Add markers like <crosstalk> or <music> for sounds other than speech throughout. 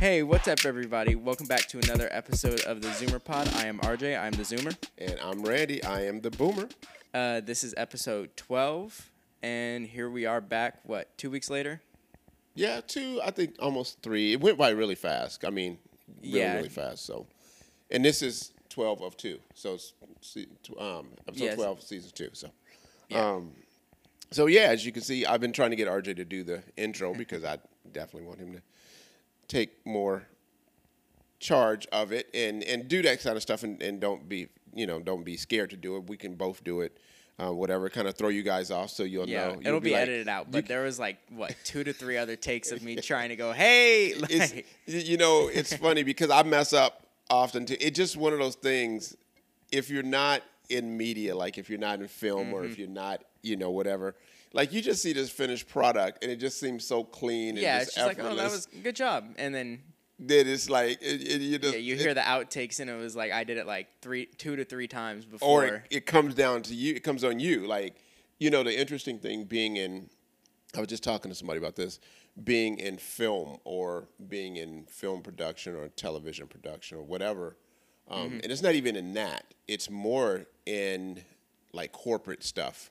Hey, what's up, everybody? Welcome back to another episode of the Zoomer Pod. I am RJ. I'm the Zoomer. And I'm Randy. I am the boomer. Uh, this is episode 12, and here we are back. What? Two weeks later? Yeah, two. I think almost three. It went by really fast. I mean, really, Yeah. really fast. So, and this is twelve of two. So it's um, episode Yes. twelve, season two. So, Yeah. um, so yeah, as you can see, I've been trying to get RJ to do the intro <laughs> because I definitely want him to take more charge of it and and do that kind of stuff and, and don't be you know don't be scared to do it. We can both do it. Uh, whatever, kind of throw you guys off so you'll Yeah, know. You'll it'll be, like- edited out. But there was like what two to three other takes of me <laughs> trying to go, "Hey!" Like, you know it's <laughs> funny because I mess up often too. It's just one of those things. If you're not in media, like if you're not in film or Mm-hmm. if you're not, you know, whatever, like you just see this finished product and it just seems so clean. And yeah, just it's just like, "Oh, that effortless was good job," and then that it's like it, it, you, just, yeah, you it- hear the outtakes, and it was like I did it like three, two to three times or before. it, it comes down to you. It comes on you. Like you know, the interesting thing being in. I was just talking to somebody about this. Being in film or being in film production or television production or whatever, um, and it's not even in that. It's more in like corporate stuff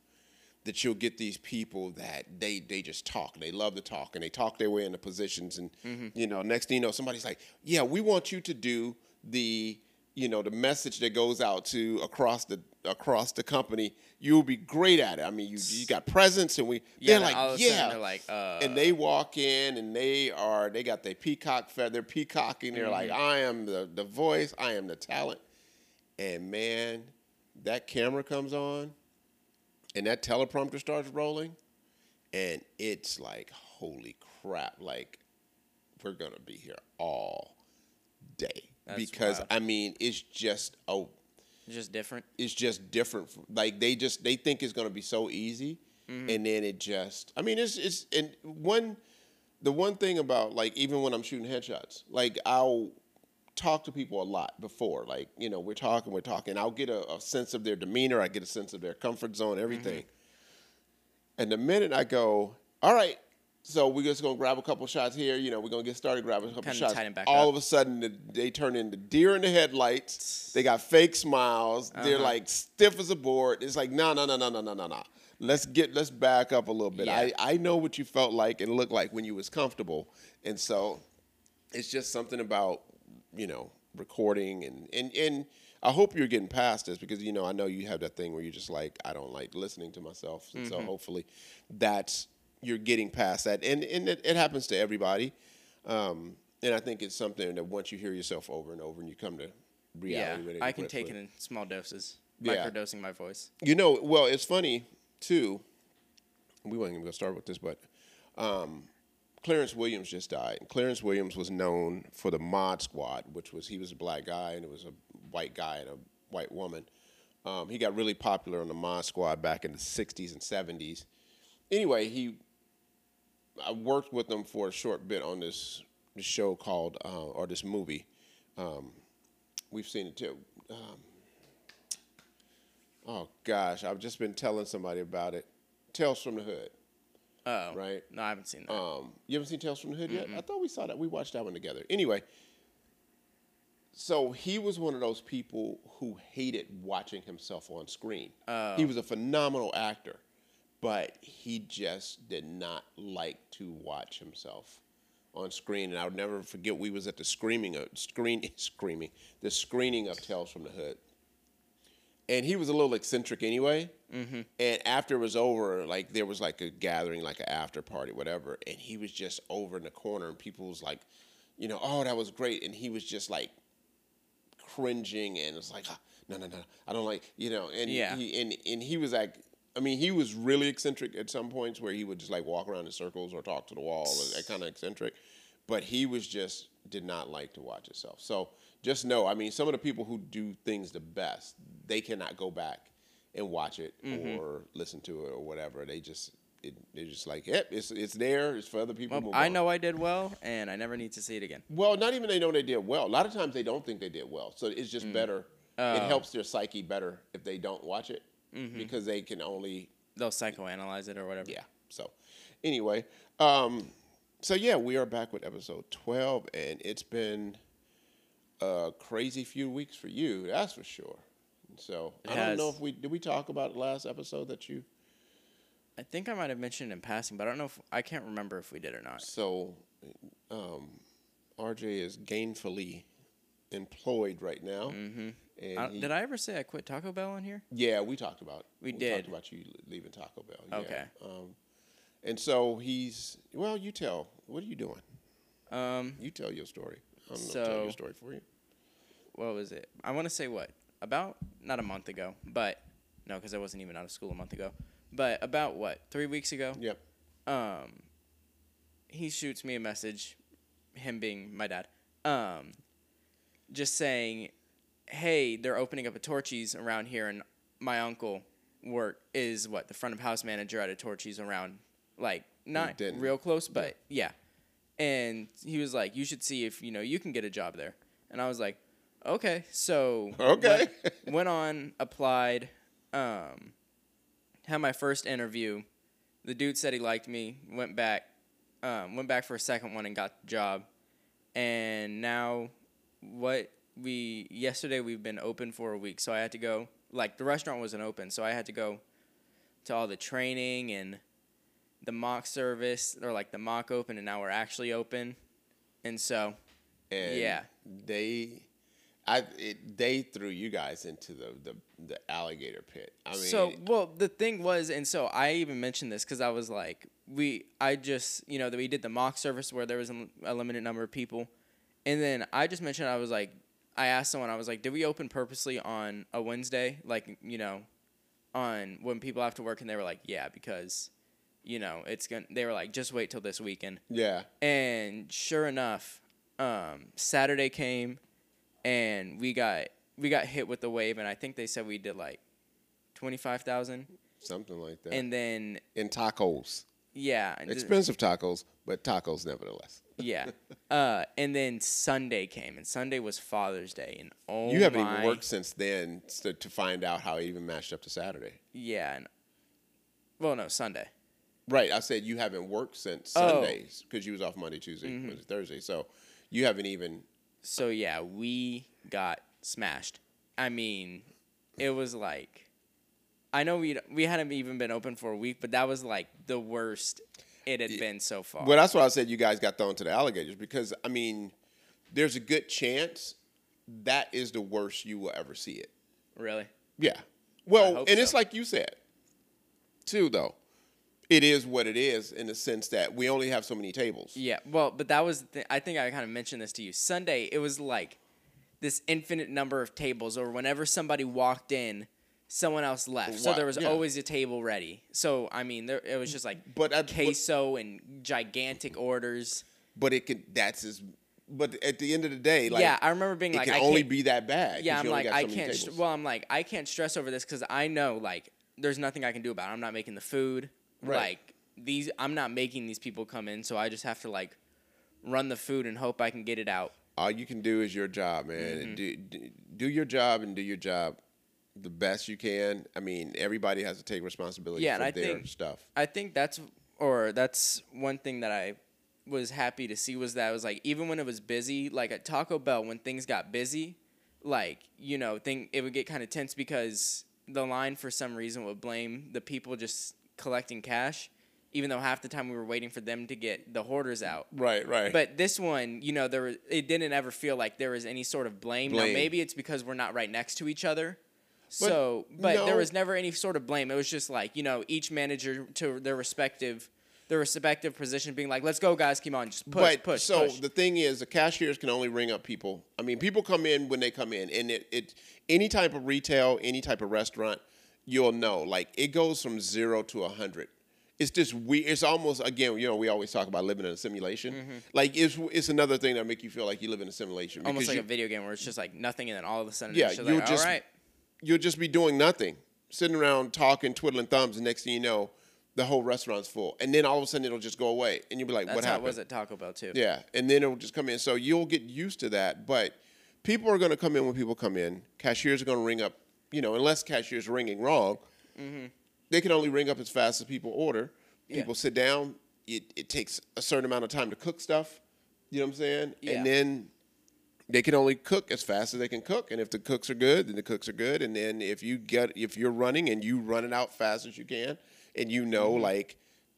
that you'll get these people that they they just talk. They love to talk and they talk their way into positions. And you know, next thing you know, somebody's like, "Yeah, we want you to do the you know the message that goes out to across the across the company. You'll be great at it. I mean, you you got presence, and we yeah, they're then all of like, yeah, they're like, uh, and they walk in and they are they got their peacock feather, peacocking. They're like, Mm-hmm. I am the the voice, I am the talent, and man, that camera comes on, and that teleprompter starts rolling, and it's like, holy crap! Like, we're gonna be here all day That's because wild. I mean, it's just oh just different. it's just different. Like they just they think it's gonna be so easy, Mm-hmm. and then it just. I mean, it's it's and one, the one thing about like even when I'm shooting headshots, like I'll talk to people a lot before. Like you know, we're talking, we're talking. I'll get a, a sense of their demeanor. I get a sense of their comfort zone, everything. Mm-hmm. And the minute I go, all right. So we're just gonna grab a couple shots here. You know, we're gonna get started, grab a couple Kinda shots. All up. of a sudden, they turn into deer in the headlights. They got fake smiles. They're Uh-huh. like stiff as a board. It's like no, no, no, no, no, no, no, no. Let's get let's back up a little bit. Yeah. I I know what you felt like and looked like when you was comfortable, and so it's just something about you know recording and and and I hope you're getting past this because you know I know you have that thing where you're just like I don't like listening to myself, and so hopefully that's you're getting past that, and and it, it happens to everybody, um, and I think it's something that once you hear yourself over and over and you come to Yeah, reality, it, I can take it in small doses, Yeah. microdosing my voice. You know, well, it's funny too. We weren't even gonna start with this, but um, Clarence Williams just died. Clarence Williams was known for the Mod Squad, which was he was a black guy and it was a white guy and a white woman. Um, he got really popular on the Mod Squad back in the '60s and '70s. Anyway, he I worked with him for a short bit on this, this show called uh, or this movie. Um, we've seen it too. Um, Oh gosh, I've just been telling somebody about it. Tales from the Hood, Oh, right? No, I haven't seen that. Um, you haven't seen Tales from the Hood yet? I thought we saw that. We watched that one together. Anyway, so he was one of those people who hated watching himself on screen. He was a phenomenal actor, but he just did not like to watch himself on screen. And I'll never forget we was at the screaming of screen <laughs> screaming the screening of Tales from the Hood and he was a little eccentric anyway. Mm-hmm. And after it was over, like there was like a gathering, like an after party, whatever, and he was just over in the corner, and people was like, you know, oh, that was great, and he was just like cringing, and it's like, ah, no, no, no, I don't like, you know, and Yeah. he and and he was like. I mean, he was really eccentric at some points where he would just like walk around in circles or talk to the wall, that kind of eccentric. But he was just did not like to watch itself. So just know, I mean, some of the people who do things the best, they cannot go back and watch it Mm-hmm. or listen to it or whatever. They just it, they're just like, yep, it's it's there. It's for other people. well, I on." know I did well, and I never need to see it again. Well, not even they know they did well. A lot of times they don't think they did well. So it's just better. it Oh. helps their psyche better if they don't watch it Mm-hmm. because they can only They'll psychoanalyze it or whatever. yeah. So anyway, um, so yeah, we are back with episode twelve, and it's been a crazy few weeks for you. That's for sure. So It I don't know if we did we talk about it last episode that you. I think I might have mentioned it in passing, but I don't know if I can't remember if we did or not. So, um, RJ is gainfully employed right now, Mm-hmm. and I, he- did I ever say I quit Taco Bell on here? Yeah, we talked about. We did. talked about you leaving Taco Bell. yeah. Okay. Um, and so he's well. You tell. What are you doing? Um, You tell your story. I don't know. Tell your story for you. what was it? I want to say what about not a month ago, but no, because I wasn't even out of school a month ago. But about what three weeks ago? Yep. um, he shoots me a message, him being my dad, um, just saying, "Hey, they're opening up a Torchy's around here, and my uncle work is what the front of house manager at a Torchy's around, like not real close, but yeah." And he was like, "You should see if you know you can get a job there," and I was like, "Okay." So <laughs> Okay. went, went on, applied, um, had my first interview the dude said he liked me. Went back, um, went back for a second one and got the job. And now, what we yesterday we've been open for a week, so I had to go. Like the restaurant wasn't open, so I had to go to all the training and the mock service, or like the mock open, and now we're actually open. And so, And Yeah. They, I it, they threw you guys into the the, the alligator pit. I mean, so well, the thing was, and so I even mentioned this because I was like, we, I just, you know, that we did the mock service where there was a a limited number of people, and then I just mentioned I was like, I asked someone, I was like, did we open purposely on a Wednesday, like you know, on when people have to work, and they were like, yeah, because, you know, it's gonna. They were like, just wait till this weekend, yeah. and sure enough, um, Saturday came, and we got we got hit with the wave, and I think they said we did like twenty five thousand, Something like that. and then in tacos, yeah, expensive tacos, but tacos nevertheless. <laughs> yeah, uh, and then Sunday came, and Sunday was Father's Day, and oh you haven't my, even worked since then to, to find out how it even matched up to Saturday. yeah, and well, no Sunday, Right. I said you haven't worked since Oh. Sundays because you was off Monday, Tuesday, Mm-hmm. Wednesday, Thursday. So you haven't even. so yeah, we got smashed. I mean, it was like, I know we we hadn't even been open for a week, but that was like the worst it had been so far. Well, that's why I said you guys got thrown to the alligators because I mean, there's a good chance that is the worst you will ever see it. really? Yeah. Well, and it's like you said, too. Though, it is what it is in the sense that we only have so many tables. Yeah, well, but that was I think I kind of mentioned this to you. Sunday, it was like this infinite number of tables, or whenever somebody walked in, someone else left. So there was yeah. always a table ready. So I mean, there it was just like But but- queso and gigantic orders. But it could That's as. But at the end of the day, like yeah, I remember being it like, can I only be that bad. yeah, I'm like, got I can't. St- well, I'm like, I can't stress over this because I know like there's nothing I can do about it. I'm not making the food. Right. Like these, I'm not making these people come in, so I just have to like run the food and hope I can get it out. all you can do is your job, man. Mm-hmm. Do, do do your job and do your job the best you can. I mean, everybody has to take responsibility Yeah, for I their think- stuff. I think that's or that's one thing that I was happy to see was that it was like even when it was busy, like at Taco Bell when things got busy, like you know, thing it would get kind of tense because the line for some reason would blame the people just collecting cash, even though half the time we were waiting for them to get the hoarders out. Right, right. But this one, you know, there was, it didn't ever feel like there was any sort of blame. Now Blame. maybe it's because we're not right next to each other. So, but there was never any sort of blame. It was just like you know, each manager to their respective, their respective position, being like, "Let's go, guys, come on, just push, but push, so push." the thing is, the cashiers can only ring up people. I mean, people come in when they come in, and it, it any type of retail, any type of restaurant, you'll know. Like it goes from zero to a hundred. It's just we. It's almost again, you know, we always talk about living in a simulation. Like it's it's another thing that make you feel like you live in a simulation. Mm-hmm. Almost like you, a video game where it's just like nothing, and then all of a sudden, Yeah, you'll like, just- all right, you'll just be doing nothing, sitting around talking, twiddling thumbs, and next thing you know, the whole restaurant's full, and then all of a sudden it'll just go away, and you'll be like, that's "What how happened?" it was at Taco Bell too. Yeah, and then it'll just come in. So you'll get used to that. But people are going to come in when people come in. Cashiers are going to ring up, you know, unless cashiers ringing wrong, they can only ring up as fast as people order. Yeah. People sit down, it, it takes a certain amount of time to cook stuff. You know what I'm saying? Yeah. And then they can only cook as fast as they can cook. And if the cooks are good, then the cooks are good. And then if you get if you're running and you run it out fast as you can, and you know Mm-hmm. like,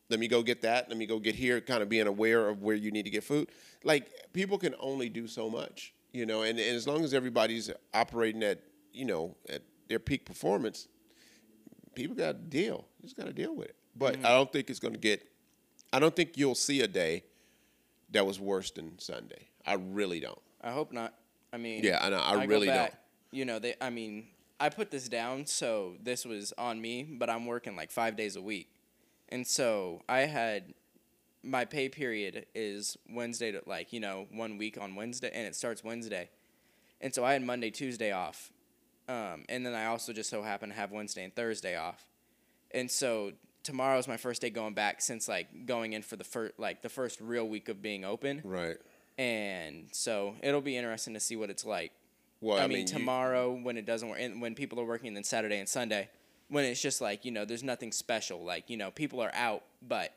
let me go get that, let me go get here, kind of being aware of where you need to get food. Like people can only do so much, you know. And, and as long as everybody's operating at you know at their peak performance, people got to deal. You just got to deal with it. But Mm-hmm. I don't think it's going to get. I don't think you'll see a day that was worse than Sunday. I really don't. I hope not. I mean, Yeah, I know. I go really back, don't. You know, they. I mean, I put this down, so this was on me. But I'm working like five days a week, and so I had my pay period is Wednesday to like you know one week on Wednesday, and it starts Wednesday, and so I had Monday, Tuesday off, um, and then I also just so happen to have Wednesday and Thursday off, and so tomorrow is my first day going back since like going in for the first like the first real week of being open, Right. and so it'll be interesting to see what it's like. Well, I, I, mean, you- tomorrow when it doesn't work, and when people are working, then Saturday and Sunday, when it's just like you know, there's nothing special. Like you know, people are out, but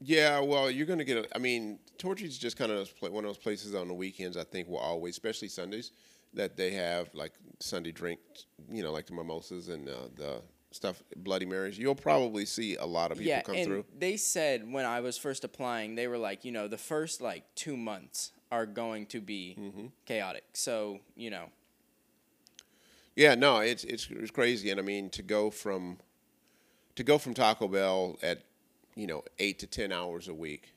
Yeah, well, you're going to get. A, I mean, Torchy's just kind of one of those places on the weekends. I think will always, especially Sundays, that they have like Sunday drinks. You know, like the mimosas and uh, the stuff, Bloody Marys. You'll probably see a lot of people yeah, come and through. they said when I was first applying, they were like, you know, the first like two months are going to be Mm-hmm. chaotic. So you know, Yeah, no, it's it's it's crazy, and I mean to go from to go from Taco Bell at you know eight to ten hours a week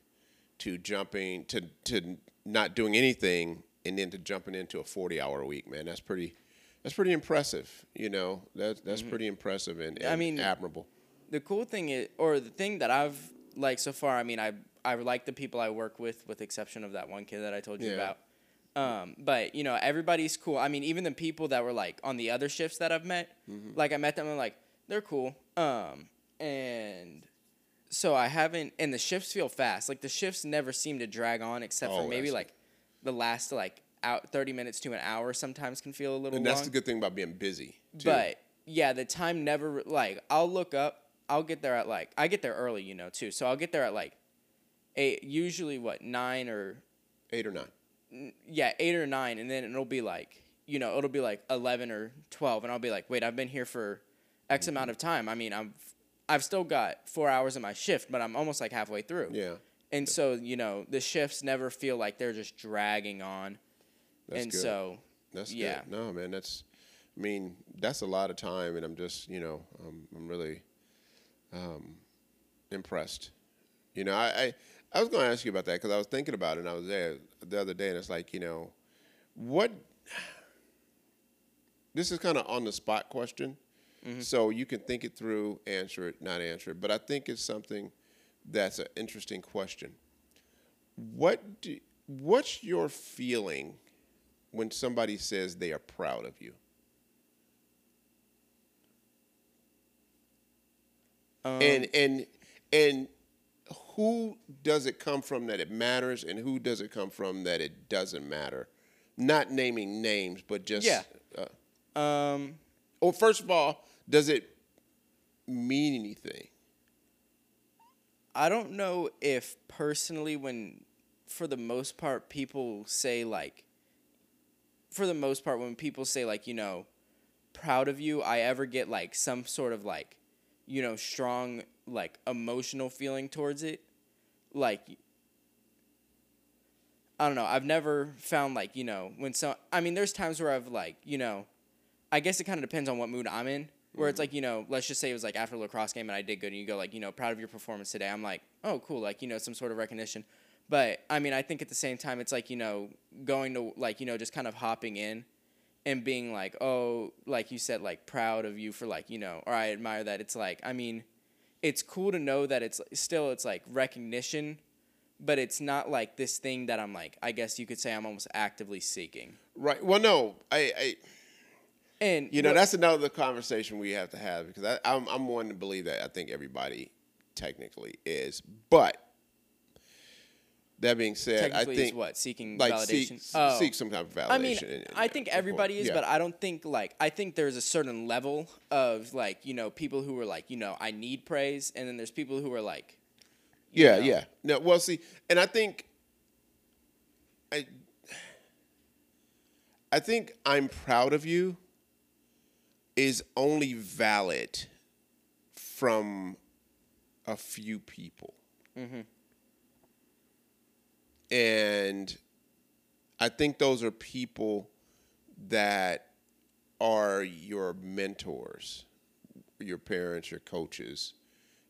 to jumping to to not doing anything and then to jumping into a forty hour a week, man, that's pretty that's pretty impressive. You know, that's that's pretty impressive and, and mean- admirable. the cool thing is, or the thing that I've liked so far. I mean, I I like the people I work with, with exception of that one kid that I told you Yeah. about. Um, but you know, everybody's cool. I mean, even the people that were like on the other shifts that I've met, Mm-hmm. like I met them and like they're cool. Um, and so I haven't, and the shifts feel fast. Like the shifts never seem to drag on, except Oh, for maybe like the last like out thirty minutes to an hour. Sometimes can feel a little And long. that's the good thing about being busy. Too. But yeah, the time never like I'll look up. I'll get there at like I get there early, you know, too. So I'll get there at like eight. Usually what nine or eight or nine. yeah eight or nine, and then it'll be like you know it'll be like eleven or twelve, and I'll be like, wait, I've been here for X Mm-hmm. amount of time. I mean, I'm I've still got four hours in my shift, but I'm almost like halfway through. Yeah, And so you know the shifts never feel like they're just dragging on, that's and good. so That's Yeah. good. No, man, that's. I mean, that's a lot of time, and I'm just, you know, I'm, I'm really um, impressed. You know, I, I, I was going to ask you about that because I was thinking about it, and I was there the other day, and it's like, you know, what. This is kind of on the spot question, so you can think it through, answer it, not answer it. But I think it's something that's an interesting question. What do, what's your feeling when somebody says they are proud of you? um, and and and who does it come from that it matters, and who does it come from that it doesn't matter? Not naming names, but just Yeah. Uh, um well, first of all, does it mean anything? I don't know if personally, when for the most part, people say like, for the most part, when people say like, you know, proud of you, I ever get like some sort of like, you know, strong like emotional feeling towards it. Like, I don't know. I've never found like, you know, when some, I mean, there's times where I've like, you know, I guess it kind of depends on what mood I'm in. Where it's mm-hmm. like, you know, let's just say it was like after a lacrosse game and I did good and you go like, you know, proud of your performance today. I'm like, oh, cool. Like, you know, some sort of recognition. But I mean, I think at the same time, it's like, you know, going to like, you know, just kind of hopping in and being like, oh, like you said, like proud of you for like, you know, or I admire that. It's like, I mean, it's cool to know that it's still, it's like recognition, but it's not like this thing that I'm like, I guess you could say I'm almost actively seeking. Right. Well, no, I, I And you know what- that's another conversation we have to have because I, I'm I'm one to believe that I think everybody technically is, but that being said, I think is what seeking like validation. seek Oh. seek some type of validation. I mean, and- and- I think everybody is, Yeah. but I don't think like I think there's a certain level of like you know people who are like you know I need praise, and then there's people who are like, Yeah, know? yeah. No, well, see, and I think, I, I think I'm proud of you. Is only valid from a few people, and I think those are people that are your mentors, your parents, your coaches,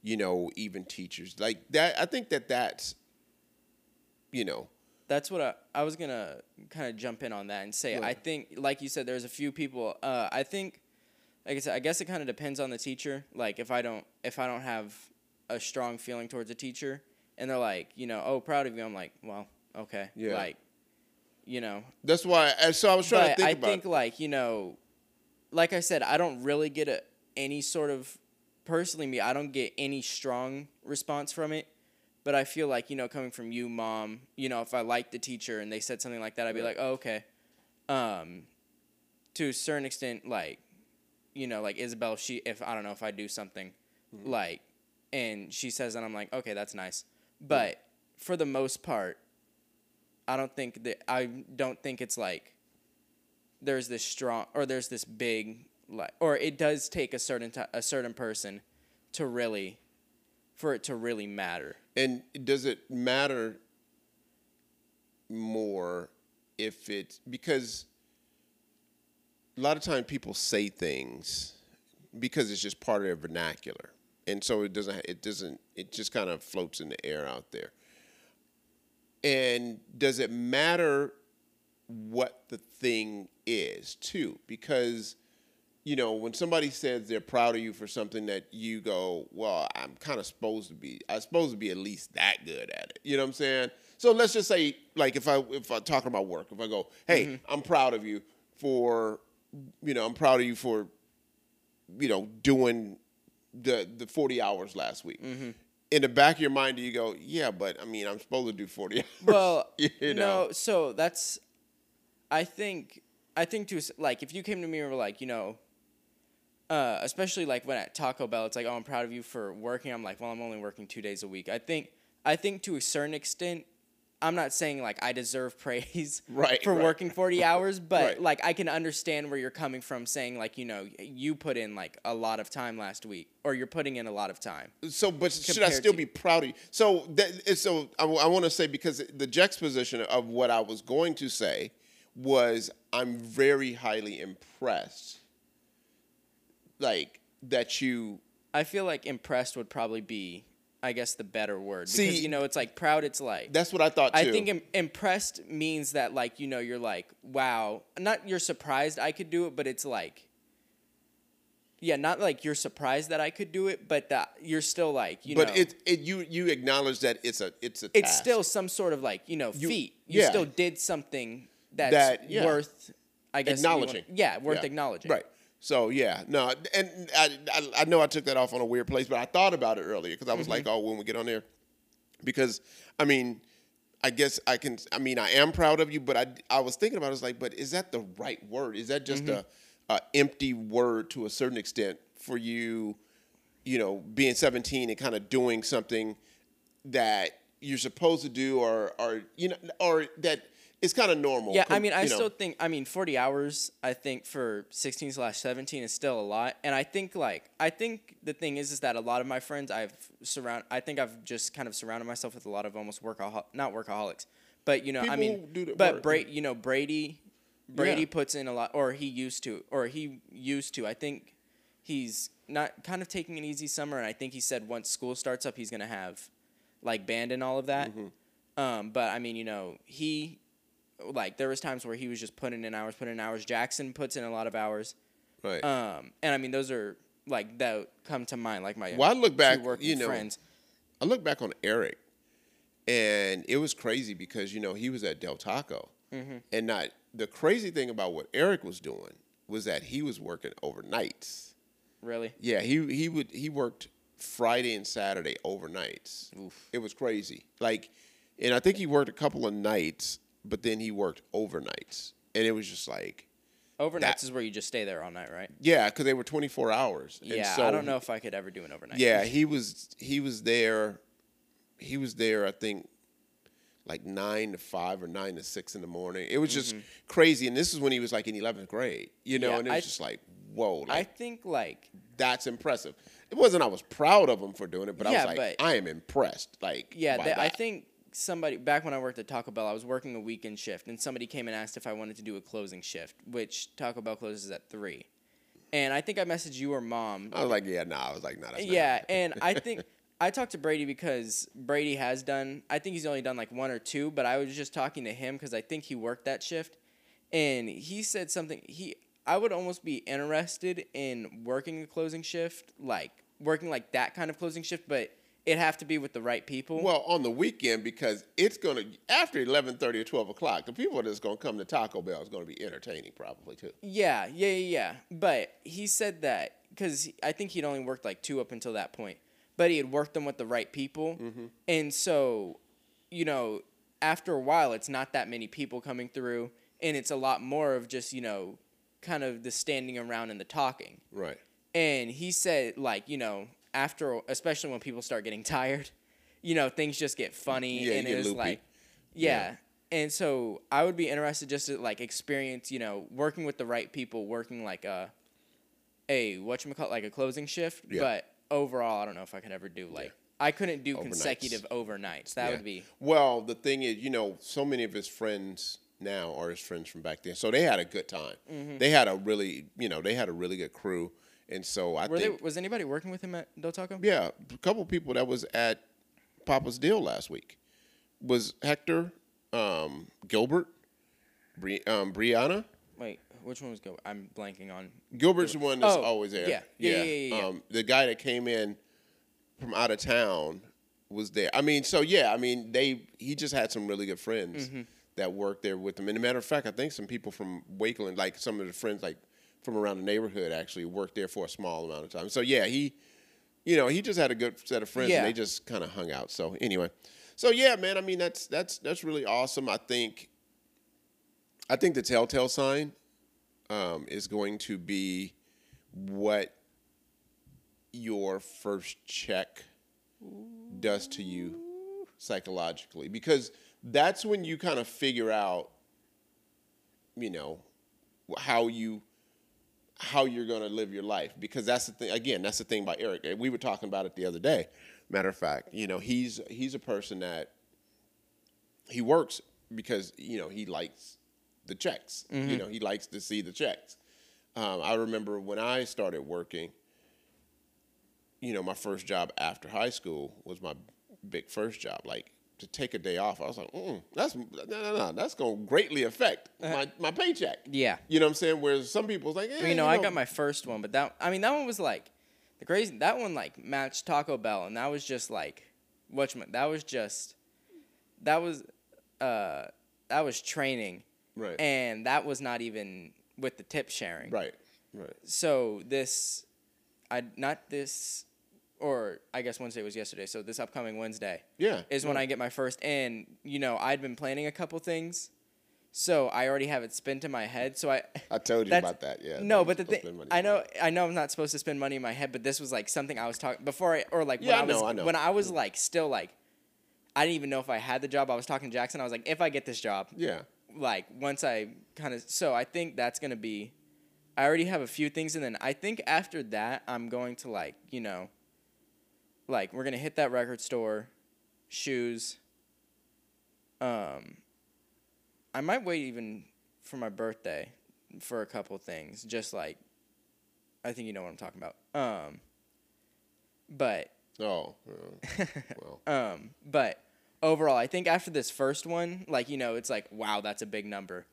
you know, even teachers. Like that I think that that's you know, That's what I, I was gonna kind of jump in on that and say. I think, like you said, there's a few people. Uh, I think, like I said, I guess it kind of depends on the teacher. Like if I don't, if I don't have a strong feeling towards a teacher, and they're like, you know, oh, proud of you. I'm like, well, okay, Yeah. like, you know, that's why and so I was trying to think I about think like you know, like I said, I don't really get a, any sort of personally me. I don't get any strong response from it. But I feel like you know, coming from you, mom, you know, if I liked the teacher and they said something like that, I'd be like, oh, okay. Um, to a certain extent, like, you know, like Isabel, if she, if I don't know if I do something, Mm-hmm. like, and she says that, I'm like, okay, that's nice. But for the most part, I don't think that I don't think it's like there's this strong or there's this big like or it does take a certain ti a certain person to really for it to really matter. And does it matter more if it's because a lot of time people say things because it's just part of their vernacular, and so it doesn't. It doesn't. It just kind of floats in the air out there. And does it matter what the thing is too? Because you know, when somebody says they're proud of you for something that you go, well, I'm kind of supposed to be, I'm supposed to be at least that good at it. You know what I'm saying? So let's just say, like, if I if I'm talking about work, if I go, hey, mm-hmm. I'm proud of you for, you know, I'm proud of you for, you know, doing the the 40 hours last week. In the back of your mind, do you go, yeah, but I mean, I'm supposed to do 40 <laughs> hours. Well, <laughs> you know? no, so that's I think I think to like if you came to me and were like, you know, uh, especially like when at Taco Bell, it's like, oh, I'm proud of you for working. I'm like, well, I'm only working two days a week. I think I think to a certain extent, I'm not saying like I deserve <laughs> praise Right, for right. working 40 <laughs> hours, but Right. like I can understand where you're coming from, saying like, you know, you put in like a lot of time last week, or you're putting in a lot of time. So, but should I still to- be proud of you? So, that, it's- so I, want to say because the juxtaposition of what I was going to say was I'm very highly impressed, like that you. I feel like impressed would probably be, I guess, the better word because See- you know it's like proud. It's like That's what I thought too. I think Im- impressed means that like you know you're like wow, not you're surprised I could do it, but it's like. Yeah, not like you're surprised that I could do it, but that you're still like you but know. it, it you you acknowledge that it's a it's a it's task. still some sort of like you know feat. You yeah. still did something that's That- yeah. worth, I guess, you wanna- acknowledging. yeah, worth Yeah. acknowledging. Right. So yeah, no, and I, I I know I took that off on a weird place, but I thought about it earlier because I was like, mm-hmm. oh, when we get on there, because I mean, I guess I can. I mean, I am proud of you, but I I was thinking about it, I was like, but is that the right word? Is that just a, mm-hmm. a empty word to a certain extent for you? You know, being 17 and kind of doing something that you're supposed to do, or or you know, or that it's kind of normal. Yeah, I mean, I you know. still think, I mean, 40 hours, I think for 16 slash 17 is still a lot. And I think, like, I think the thing is, is that a lot of my friends I've surround, I think I've just kind of surrounded myself with a lot of almost workahol, not workaholics, but, you know, I mean, but work. Bra- you know, Brady, Brady Yeah. puts in a lot, or he used to, or he used to. I think he's not kind of taking an easy summer. And I think he said once school starts up, he's going to have like band and all of that. Mm-hmm. Um, but I mean, you know, he like there was times where he was just putting in hours, putting in hours. Jackson puts in a lot of hours. right. Um, and I mean, those are like that come to mind, like my Well, I look back, you know, friends. I look back on Eric, and it was crazy because you know he was at Del Taco, Mm-hmm. and not the crazy thing about what Eric was doing was that he was working overnights. Really, Yeah, he he would he worked Friday and Saturday overnights. Oof. It was crazy. Like, and I think he worked a couple of nights, but then he worked overnights, and it was just like. overnights That- is where you just stay there all night, right? Yeah, because they were twenty four hours. And Yeah, so I don't know if I could ever do an overnight. Yeah, <laughs> he was he was there he was there. I think like nine to five or nine to six in the morning. It was just crazy. And this is when he was like in eleventh grade, you know. Mm-hmm. Yeah, and it was I- just like, whoa, I think like that's impressive. It wasn't I was proud of him for doing it, but I Yeah, was like, but- I am impressed. Like, yeah, I think somebody back when I worked at Taco Bell, I was working a weekend shift, and somebody came and asked if I wanted to do a closing shift, which Taco Bell closes at three, and I think I messaged you or mom. I was like, yeah, nah. I was like, nah. Yeah, and I think <laughs> I talked to Brady because Brady has done. I think he's only done like one or two, but I was just talking to him because I think he worked that shift, and he said something. He I would almost be interested in working a closing shift, like working like that kind of closing shift, but it'd have to be with the right people. Well, on the weekend because it's gonna after eleven thirty or twelve o'clock, the people that's gonna come to Taco Bell is gonna be entertaining probably too. Yeah, yeah, yeah, yeah. But he said that because I think he'd only worked like two up until that point, but he had worked them with the right people, mm-hmm. and so, you know, after a while, it's not that many people coming through, and it's a lot more of just you know, kind of the standing around and the talking. Right. And he said like you know after especially when people start getting <laughs> tired, you know things just get funny Yeah, and it was loopy. like yeah. And so I would be interested just to like experience, you know, working with the right people, working like a a what you call like a closing shift. Yeah. But overall I don't know if I could ever do like I couldn't do Overnights. consecutive overnights. That Yeah. would be Well, the thing is, you know, so many of his friends now are his friends from back then, so they had a good time. Mm-hmm. They had a really, you know, they had a really good crew, and so I were think, there was anybody working with him at Del Taco? yeah, a couple people that was at Papa's Deal last week was Hector, um, Gilbert, Bri- um, Brianna. Wait, which one was go? I'm blanking on. Gilbert's the one that's Oh, always there. yeah. Yeah, yeah, yeah, yeah. Um, the guy that came in from out of town was there. I mean, so yeah, I mean, they he just had some really good friends Mm-hmm. that worked there with him. And a matter of fact, I think some people from Wakeland, like some of the friends, like from around the neighborhood, actually worked there for a small amount of time. So yeah, he, you know, he just had a good set of friends, Yeah. and they just kind of hung out. So anyway, so yeah, man, I mean, that's that's that's really awesome. I think, I think the telltale sign um, is going to be what your first check does to you psychologically because that's when you kind of figure out you know how you how you're going to live your life because that's the thing again that's the thing about Eric we were talking about it the other day. Matter of fact you know he's he's a person that he works because you know he likes the checks. You know he likes to see the checks. Um, I remember when I started working you know, my first job after high school was my big first job. Like to take a day off, I was like, mm, that's no, no, no, that's gonna greatly affect my, my paycheck. Yeah. You know what I'm saying? Whereas some people's like, eh, you know, I got my first one, but that I mean that one was like the crazy. That one like matched Taco Bell, and that was just like whatchamacallit. That was just that was uh that was training, right, and that was not even with the tip sharing. right, right, So this, I not this, or I guess Wednesday was yesterday. So this upcoming Wednesday yeah, is when. I get my first. And you know, I'd been planning a couple things, so I already have it spent in my head. So I. I told you about that. Yeah. No, but the you're supposed to thing I know, I know, I'm not supposed to spend money in my head, but this was like something I was talking before I or like Yeah, when I was know, I when I was mm. like still like, I didn't even know if I had the job. I was talking to Jackson. I was like, if I get this job. Yeah. like once I kind of so I think that's gonna be. I already have a few things, and then I think after that I'm going to like you know. Like we're gonna hit that record store, shoes. Um. I might wait even for my birthday, for a couple things, just like. I think you know what I'm talking about. Um. But Oh. yeah. well. <laughs> um, but overall, I think after this first one, like you know, it's like wow, that's a big number.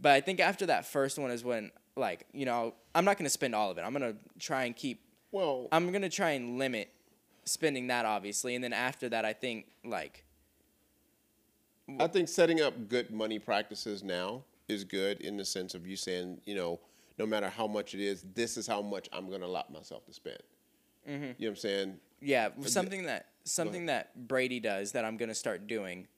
But I think after that first one is when, like, you know, I'm not gonna spend all of it. I'm gonna try and keep. Well. I'm gonna try and limit spending that, obviously, and then after that, I think like I think setting up good money practices now is good in the sense of you saying, you know, no matter how much it is, this is how much I'm going to allow myself to spend. Mm-hmm. You know what I'm saying? yeah, something that something that Brady does that I'm gonna start doing.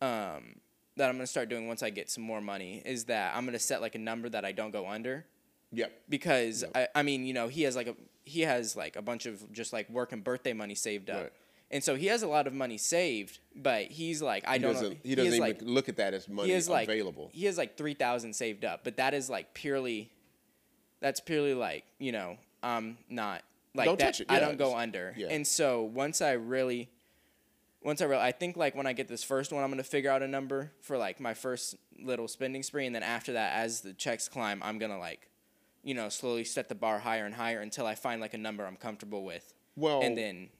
Um, that I'm gonna start doing once I get some more money is that I'm gonna set like a number that I don't go under. Yep. because I, I mean you know he has like a he has like a bunch of just like work and birthday money saved up Right. and so he has a lot of money saved, but he's like, I He don't know. he doesn't has, even like, look at that as money he like available. He has like three thousand saved up, but that is like purely. That's purely like you know I'm not like Don't that. it, I don't go under, yeah. and so once I really, once I really, I think like when I get this first one, I'm gonna figure out a number for like my first little spending spree, and then after that, as the checks climb, I'm gonna like, you know, slowly set the bar higher and higher until I find like a number I'm comfortable with, Well, and then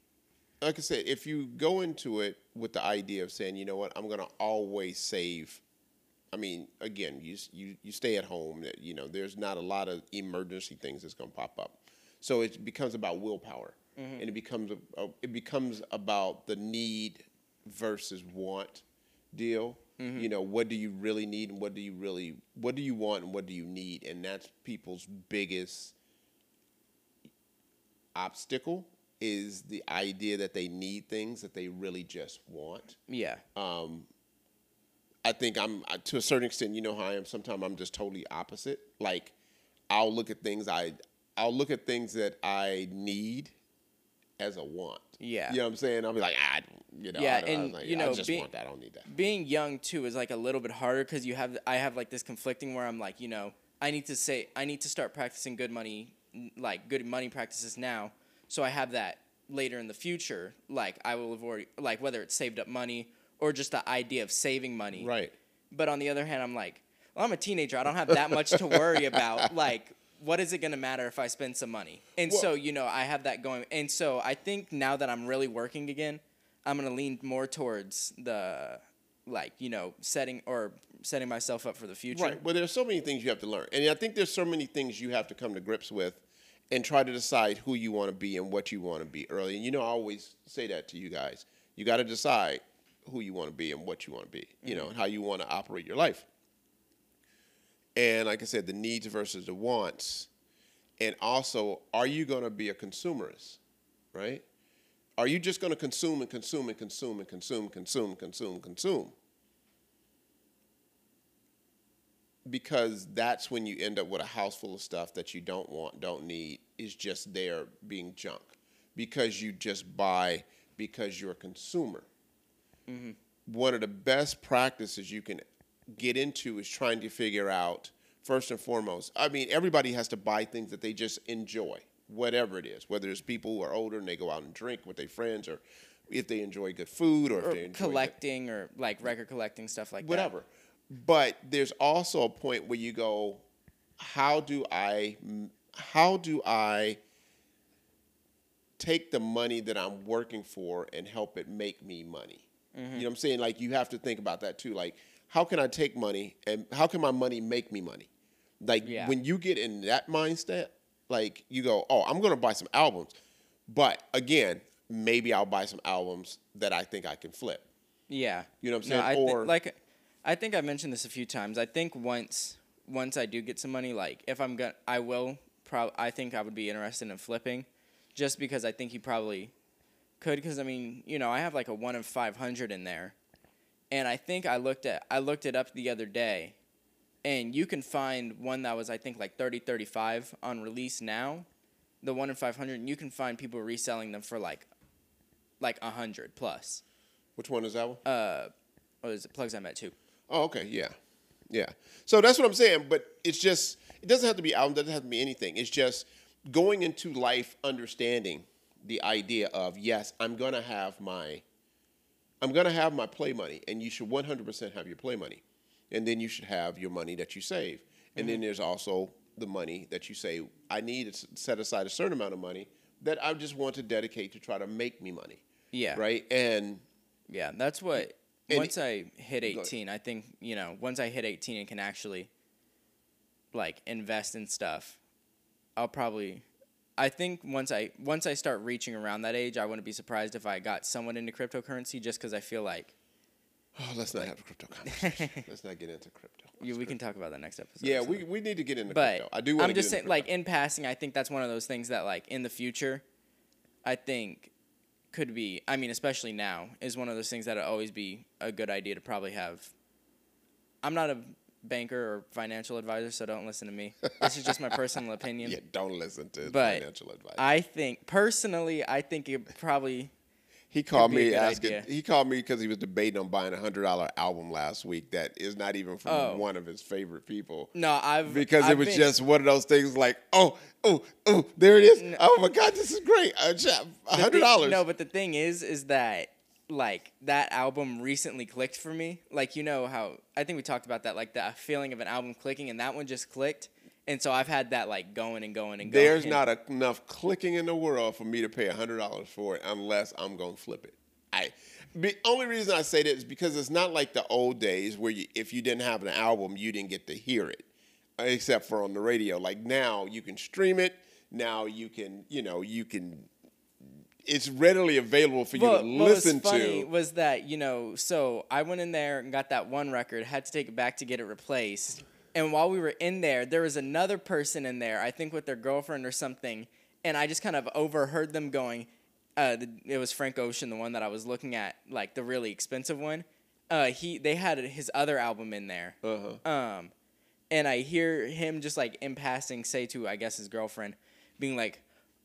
like I said, if you go into it with the idea of saying, you know what, I'm going to always save. I mean, again, you you you stay at home. that, You know, there's not a lot of emergency things that's going to pop up, so it becomes about willpower, mm-hmm. and it becomes a, a, it becomes about the need versus want deal. Mm-hmm. You know, what do you really need, and what do you really what do you want, and what do you need, and that's people's biggest obstacle is the idea that they need things that they really just want. yeah, um, I think I'm to a certain extent. You know how I am. Sometimes I'm just totally opposite. Like I'll look at things I I'll look at things that I need as a want. Yeah. you know what I'm saying. I'll be like, ah, I don't- you know, Yeah, I, don't, and, like, you I know, just being- want that. I don't need that. being young too is like a little bit harder because you have I have like this conflicting where I'm like you know I need to say I need to start practicing good money like good money practices now so I have that later in the future like I will have already like whether it's saved up money or just the idea of saving money Right. but on the other hand I'm like well I'm a teenager I don't have that much to worry about <laughs> like what is it going to matter if I spend some money and so you know I have that going and so I think now that I'm really working again I'm going to lean more towards the like you know setting or setting myself up for the future Right. Well, there's so many things you have to learn, and I think there's so many things you have to come to grips with, and try to decide who you want to be and what you want to be early. And you know, I always say that to you guys. You got to decide who you want to be and what you want to be. You mm-hmm. know, and how you want to operate your life. And like I said, the needs versus the wants, and also, are you going to be a consumerist, right? Are you just going to consume and consume and consume and consume, consume, consume, consume? because that's when you end up with a house full of stuff that you don't want, don't need, is just there being junk because you just buy because you're a consumer. Mm-hmm. One of the best practices you can get into is trying to figure out, first and foremost, I mean, everybody has to buy things that they just enjoy, whatever it is, whether it's people who are older and they go out and drink with their friends or if they enjoy good food or if they enjoy good- collecting or like record collecting stuff like whatever. But there's also a point where you go, how do I, how do I take the money that I'm working for and help it make me money? Mm-hmm. You know what I'm saying? Like you have to think about that too. Like, how can I take money and how can my money make me money? Like Yeah. when you get in that mindset, like you go, oh, I'm gonna buy some albums, but again, maybe I'll buy some albums that I think I can flip. Yeah. You know what I'm No, saying? I thi- Or- like I think I mentioned this a few times. I think once once I do get some money, like if I'm gonna, I will. Prob- I think I would be interested in flipping, just because I think you probably could. Because I mean, you know, I have like a one of five hundred in there, and I think I looked at I looked it up the other day, and you can find one that was I think like 30, 35 on release now, the one in five hundred, and you can find people reselling them for like, like a hundred plus. Which one is that one? Uh, what is it? Plugs I met too. Oh, okay, yeah, yeah. So that's what I'm saying. But it's just it doesn't have to be album. Doesn't have to be anything. It's just going into life understanding the idea of yes, I'm gonna have my, I'm gonna have my play money, and you should 100% have your play money, and then you should have your money that you save, and then mm-hmm. there's also the money that you say I need to set aside a certain amount of money that I just want to dedicate to try to make me money. Yeah. Right. And Yeah, that's what. Once I hit 18, I think, you know, once I hit 18 and can actually, like, invest in stuff, I'll probably. I think once I once I start reaching around that age, I wouldn't be surprised if I got someone into cryptocurrency, just because I feel like oh, let's not have a crypto conversation. <laughs> let's not get into crypto. you, we can talk about that next episode. Yeah, so. we, we need to get into But crypto. I do want I'm just saying, like in passing, I think that's one of those things that, like in the future, I think could be. I mean, especially now, is one of those things that would always be a good idea to probably have. I'm not a banker or financial advisor, so don't listen to me. This is just my personal <laughs> opinion. yeah, don't listen to But financial advice. I think personally, I think it probably He called me asking. idea. He called me because he was debating on buying a hundred dollar album last week. That is not even from Oh. one of his favorite people. No, I've because I've it was been- just one of those things like, oh, oh, oh, there it is. Oh my God, this is great. A hundred dollars. No, but the thing is, is that like that album recently clicked for me. Like you know how I think we talked about that, like the feeling of an album clicking, and that one just clicked. And so I've had that like going and going and going. There's not a, enough clicking in the world for me to pay hundred dollars for it unless I'm gonna flip it. I the only reason I say that is because it's not like the old days where you, if you didn't have an album, you didn't get to hear it, except for on the radio. Like now, you can stream it. Now you can, you know, you can. It's readily available for you Well, to what listen was funny to. was that you know, so I went in there and got that one record, had to take it back to get it replaced. And while we were in there, there was another person in there, I think with their girlfriend or something, and I just kind of overheard them going. Uh, the, it was Frank Ocean, the one that I was looking at, like the really expensive one. Uh, he they had his other album in there. Uh-huh. Um, and I hear him just like in passing say to I guess his girlfriend, being like,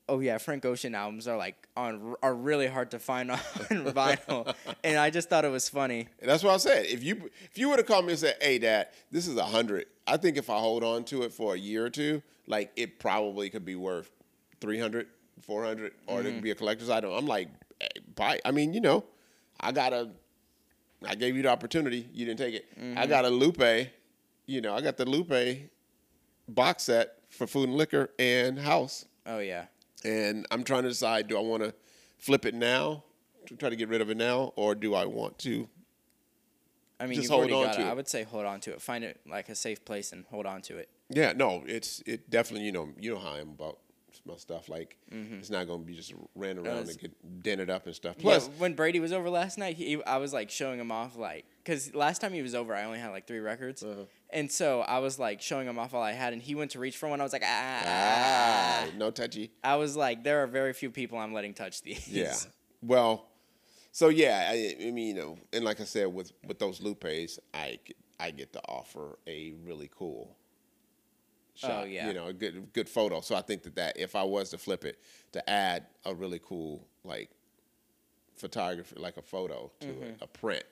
"Oh yeah, Frank Ocean albums are like on are really hard to find <laughs> on vinyl," and I just thought it was funny. And that's what I said. If you if you would have called me and said, "Hey, Dad, this is a hundred, I think if I hold on to it for a year or two, like it probably could be worth 300, 400, or it could mm-hmm. be a collector's item." I'm like, hey, buy. I mean, you know, I got a. I gave you the opportunity. You didn't take it. I mm-hmm. got a Lupe. You know, I got the Lupe box set for Food and Liquor and House, Oh yeah, and I'm trying to decide: do I want to flip it now, to try to get rid of it now, or do I want to I mean Just you've hold on got to it. it. I would say hold on to it. Find it like a safe place and hold on to it. Yeah, no, it's it definitely. You know, you know how I am about my stuff. Like, it's not going to be just ran around it's- and get dented up and stuff. Plus, Plus, when Brady was over last night, he, I was like showing him off, like, because last time he was over, I only had like three records. Uh-huh. And so I was like showing him off all I had, and he went to reach for one. I was like, ah. ah, no touchy. I was like, there are very few people I'm letting touch these. Yeah. Well, so yeah, I, I mean, you know, and like I said, with with those Lupes, I I get to offer a really cool shot. Oh, yeah. You know, a good good photo. So I think that that if I was to flip it, to add a really cool like photography, like a photo to Mm-hmm. it, a print,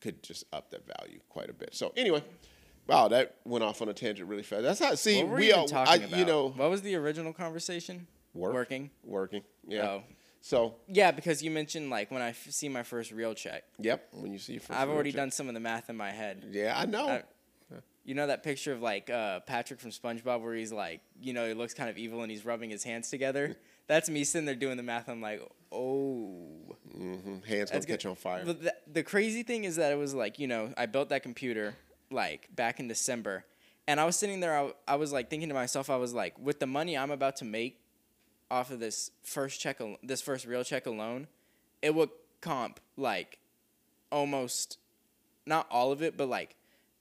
could just up that value quite a bit. So anyway. Wow, that went off on a tangent really fast. That's how. See, we we are. I, you know, what was the original conversation? work, Working. working. Yeah. Oh. So, Yeah, because you mentioned like when I f- see my first real check. yep. When you see your first I've already check. done some of the math in my head. Yeah, I know. I- You know that picture of like uh, Patrick from SpongeBob where he's like, you know, he looks kind of evil and he's rubbing his hands together. <laughs> That's me sitting there doing the math. I'm like, oh. Mhm. Hands gonna catch on fire. But the, the crazy thing is that it was like, you know, I built that computer like back in December. And I was sitting there, I, I was like thinking to myself, I was like, with the money I'm about to make off of this first check, al- this first real check alone, it would comp like almost, not all of it, but like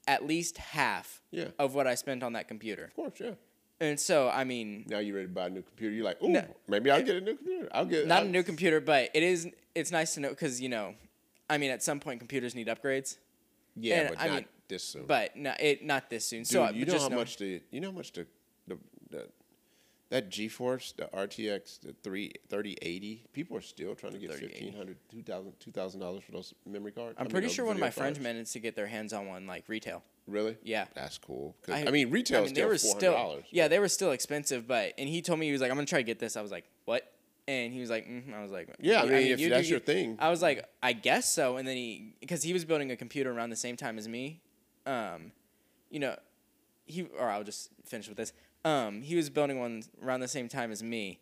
at least half Yeah. of what I spent on that computer. Of course, yeah. And so, I mean, Now you're ready to buy a new computer. You're like, ooh, No. maybe I'll get a new computer. I'll get not I'll, a new computer, but it is, it's nice to know because, you know, I mean, at some point computers need upgrades. Yeah, and but I not mean, this soon. But no, it not this soon. Dude, so you know just how much the you know how much the the, the that GeForce, the RTX, the 3 3080, people are still trying to get 3080. $1,500, $2,000 $2,000 for those memory cards. I I'm mean, pretty sure one of my video friends managed to get their hands on one like retail. Really? Yeah. That's cool. I, mean, retail is they still were $400. still yeah they were still expensive, but and he told me he was like I'm gonna try to get this. I was like what? And he was like, mm I was like, Yeah, I mean, if you- that's you- your thing. I was like, I guess so. And then he, because he was building a computer around the same time as me, um, you know, he or I'll just finish with this. Um, he was building one around the same time as me,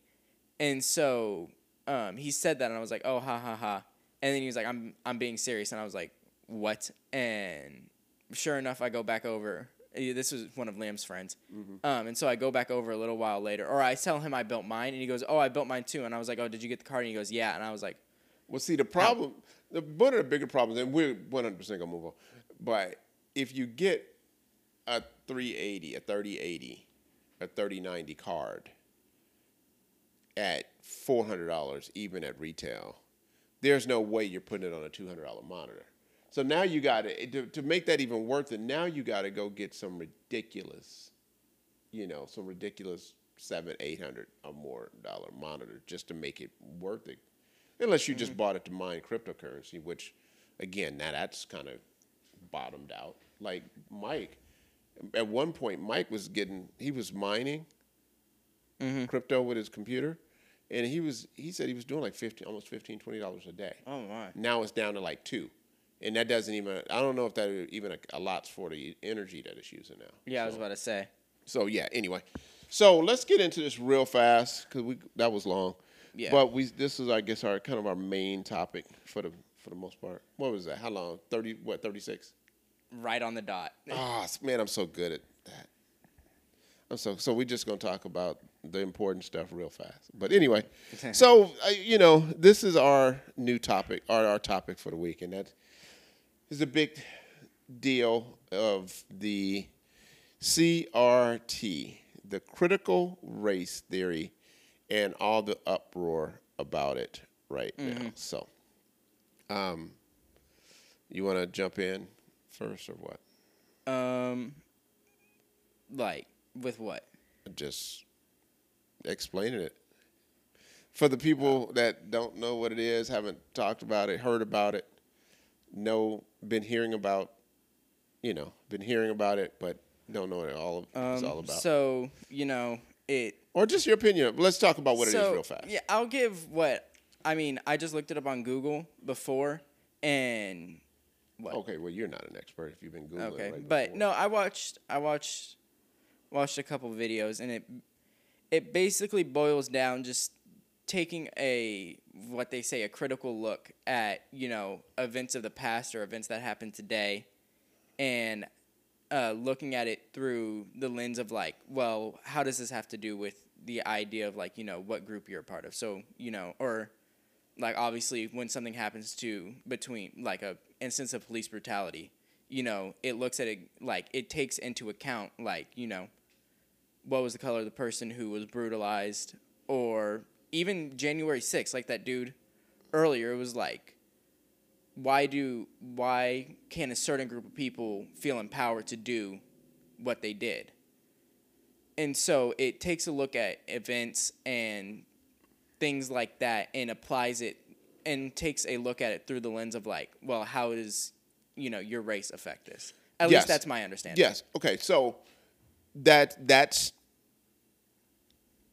and so um, he said that, and I was like, oh ha ha ha. And then he was like, I'm I'm being serious, and I was like, what? And sure enough, I go back over. eh, This was one of Liam's friends, um, and so I go back over a little while later, or I tell him I built mine, and he goes, "Oh, I built mine too." And I was like, "Oh, did you get the card?" And he goes, "Yeah." And I was like, Well, see, the problem, the, one of the bigger problems, and we're 100% going to move on, but if you get a 380, a 3080, a 3090 card at $400, even at retail, there's no way you're putting it on a $200 monitor. So now you got to, to, to make that even worth it, now you got to go get some ridiculous, you know, some ridiculous seven, eight hundred or more dollar monitor just to make it worth it. unless you just mm-hmm. bought it to mine cryptocurrency, which, again, now that's kind of bottomed out. Like Mike, at one point, Mike was getting he was mining mm-hmm. crypto with his computer, and he was he said he was doing like fifteen, almost 15 dollars a day. Oh my. Now it's down to like two, and that doesn't even I don't know if that even a allots for the energy that it's using now. Yeah, I was about to say. So yeah. Anyway, so let's get into this real fast because we that was long. Yeah. But we this is I guess our kind of our main topic for the for the most part. What was that? How long? Thirty? What? Thirty six? Right on the dot. Ah, man, I'm so good at that. I'm so so. We're just gonna talk about the important stuff real fast. But anyway, <laughs> so uh, you know, this is our new topic, our our topic for the week, and that is a big deal of the CRT, the critical race theory, and all the uproar about it right now. So, um, you want to jump in first or what? Um, like with what? just explaining it for the people that don't know what it is, haven't talked about it, heard about it, know, been hearing about, you know, been hearing about it, but don't know what it all it's all Um, about, So you know it. or just your opinion. Let's talk about what it is real fast. Yeah, I'll give what I mean. I just looked it up on Google before, and what? Okay, well, you're not an expert if you've been googling. Okay, right but before. no, I watched I watched watched a couple videos, and it it basically boils down just taking a what they say a critical look at you know events of the past or events that happened today, and uh, looking at it through the lens of like, well, how does this have to do with the idea of like you know what group you're a part of? So you know, or like obviously when something happens to between like a instance of police brutality you know it looks at it like it takes into account like you know what was the color of the person who was brutalized or even january 6th like that dude earlier it was like why do why can a certain group of people feel empowered to do what they did? And so it takes a look at events and things like that and applies it and takes a look at it through the lens of like, well, how does you know your race affect this? At Yes. least that's my understanding. Yes. Okay. So that that's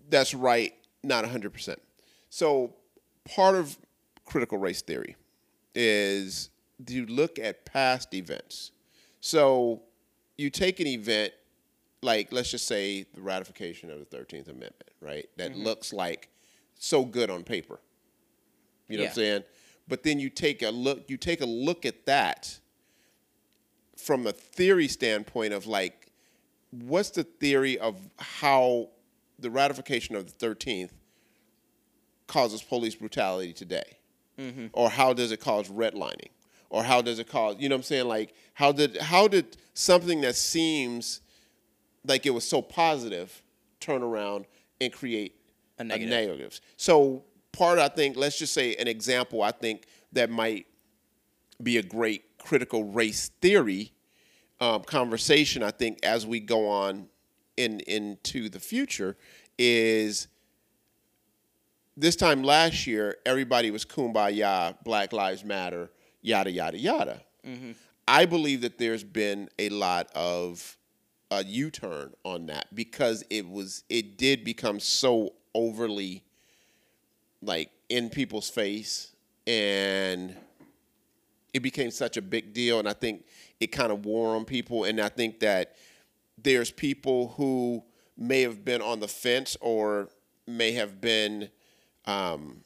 that's right. Not hundred percent. So part of critical race theory is you look at past events. So you take an event like let's just say the ratification of the Thirteenth Amendment, right? That mm-hmm. looks like so good on paper. You know what I'm saying? But then you take a look. You take a look at that from a theory standpoint of like, what's the theory of how the ratification of the 13th causes police brutality today? Mm-hmm. Or how does it cause redlining? Or how does it cause, you know what I'm saying? Like, how did, how did something that seems like it was so positive turn around and create A a negative. negatives? So, part, I think, let's just say an example, I think that might be a great critical race theory um, conversation. I think as we go on in into the future is this time last year everybody was kumbaya, Black Lives Matter, yada yada yada. I believe that there's been a lot of a U-turn on that because it was it did become so overly like in people's face and it became such a big deal and i think it kind of wore on people and i think that there's people who may have been on the fence or may have been um,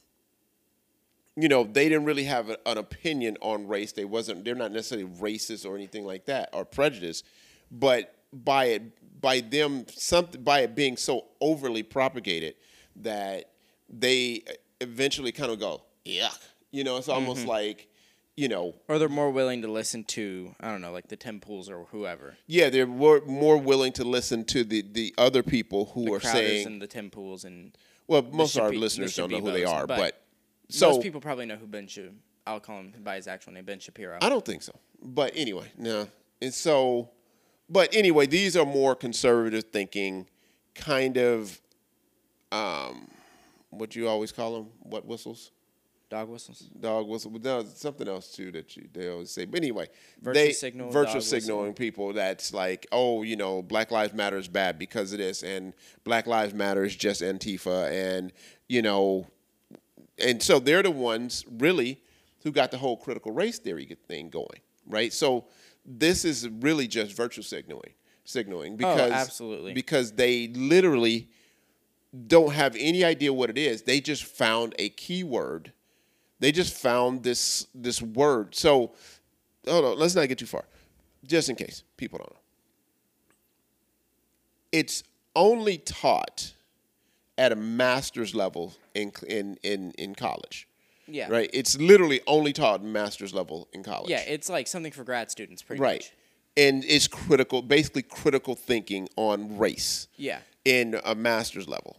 you know they didn't really have a- an opinion on race. They wasn't they're not necessarily racist or anything like that or prejudiced but by it by them something by it being so overly propagated that they eventually kind of go yuck you know it's almost mm-hmm. like you know Or they're more willing to listen to I don't know, like the Tim Pools or whoever. yeah they're more, more willing to listen to the the other people who The are saying and the Tim Pools and well most of our the listeners don't know who they are but but so most people probably know who Ben Sh- I'll call him by his actual name, Ben Shapiro. I don't think so. But anyway, no. And so, but anyway, these are more conservative thinking, kind of, um, what you always call them, what whistles? Dog whistles. dog whistle, but there's something else too that you they always say. But anyway, Virtue they signal, virtual dog whistle. signaling people that's like, oh, you know, Black Lives Matter is bad because of this, and Black Lives Matter is just Antifa, and you know, and so they're the ones really who got the whole critical race theory thing going, right? So this is really just virtual signaling, signaling because Oh, absolutely. because they literally don't have any idea what it is. They just found a keyword. They just found this this word. So hold on, let's not get too far. Just in case people don't know. It's only taught at a master's level in in in, in college. Yeah. Right? It's literally only taught master's level in college. Yeah, it's like something for grad students, pretty Right. much. And it's critical, basically critical thinking on race Yeah. in a master's level.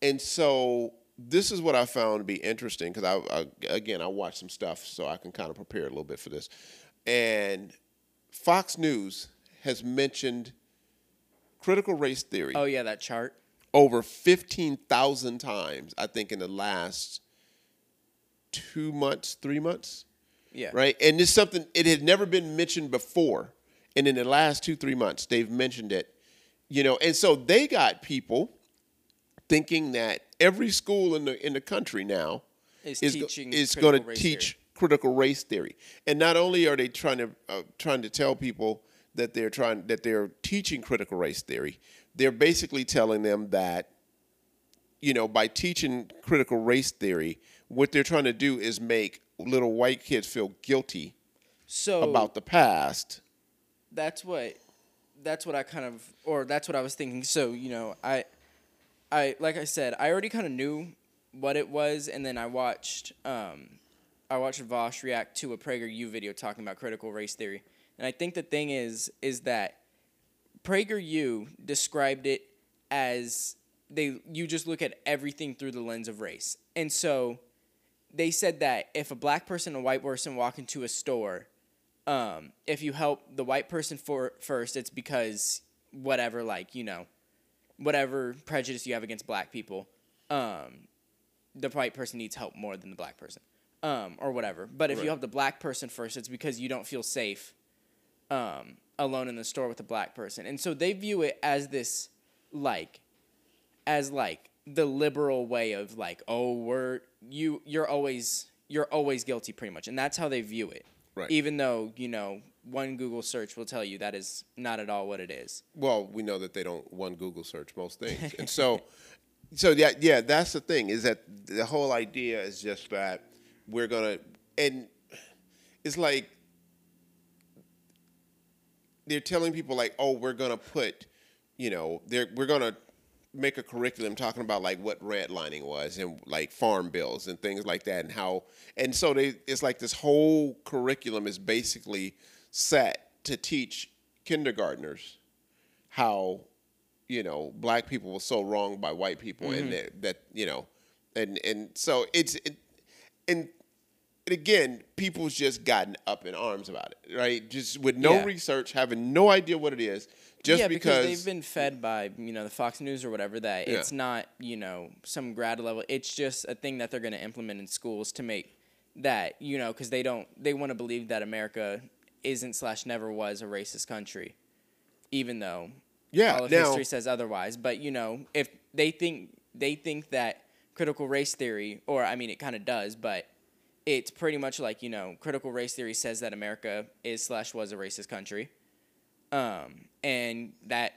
And so this is what I found to be interesting because I, I again I watched some stuff so I can kind of prepare a little bit for this. And Fox News has mentioned critical race theory Oh yeah, that chart. over 15,000 times I think in the last 2 months, 3 months Yeah. right? And it's something it had never been mentioned before, and in the last two three months they've mentioned it, you know. And so they got people thinking that every school in the in the country now Is is teaching is going to teach critical race theory. And not only are they trying to uh, trying to tell people that they're trying that they're teaching critical race theory, they're basically telling them that you know, by teaching critical race theory, what they're trying to do is make little white kids feel guilty So about the past. that's what that's what I kind of or that's what I was thinking. So, you know, I I like I said, I already kind of knew what it was and then I watched um I watched Vaush react to a PragerU video talking about critical race theory. And I think the thing is is that PragerU described it as they you just look at everything through the lens of race. And so they said that if a black person and a white person walk into a store, um, if you help the white person for first, it's because whatever, like you know, whatever prejudice you have against black people, um, the white person needs help more than the black person, um, or whatever. But if you help the black person first, it's because you don't feel safe, um, alone in the store with a black person, and so they view it as this, like, as like the liberal way of like, oh, we're you, you're always you're always guilty, pretty much, and that's how they view it. Right. Even though you know one Google search will tell you that is not at all what it is. Well, we know that they don't one Google search most things, and so, <laughs> so yeah, yeah, that's the thing is that the whole idea is just that we're gonna, and it's like they're telling people like, oh, we're gonna put, you know, they're we're gonna make a curriculum talking about like what redlining was and like farm bills and things like that and how and so they it's like this whole curriculum is basically set to teach kindergartners how you know black people were so wronged by white people and mm-hmm. that, that you know and and so it's it, and and again, people's just gotten up in arms about it, right? Just with no Yeah. research, having no idea what it is, just yeah, because, they've been fed by you know the Fox News or whatever that Yeah. it's not you know some grad level. It's just a thing that they're going to implement in schools to make that you know because they don't they want to believe that America isn't slash never was a racist country, even though Yeah, all of now- history says otherwise. But you know if they think they think that critical race theory, or I mean it kind of does, but it's pretty much like you know critical race theory says that America is slash was a racist country, um, and that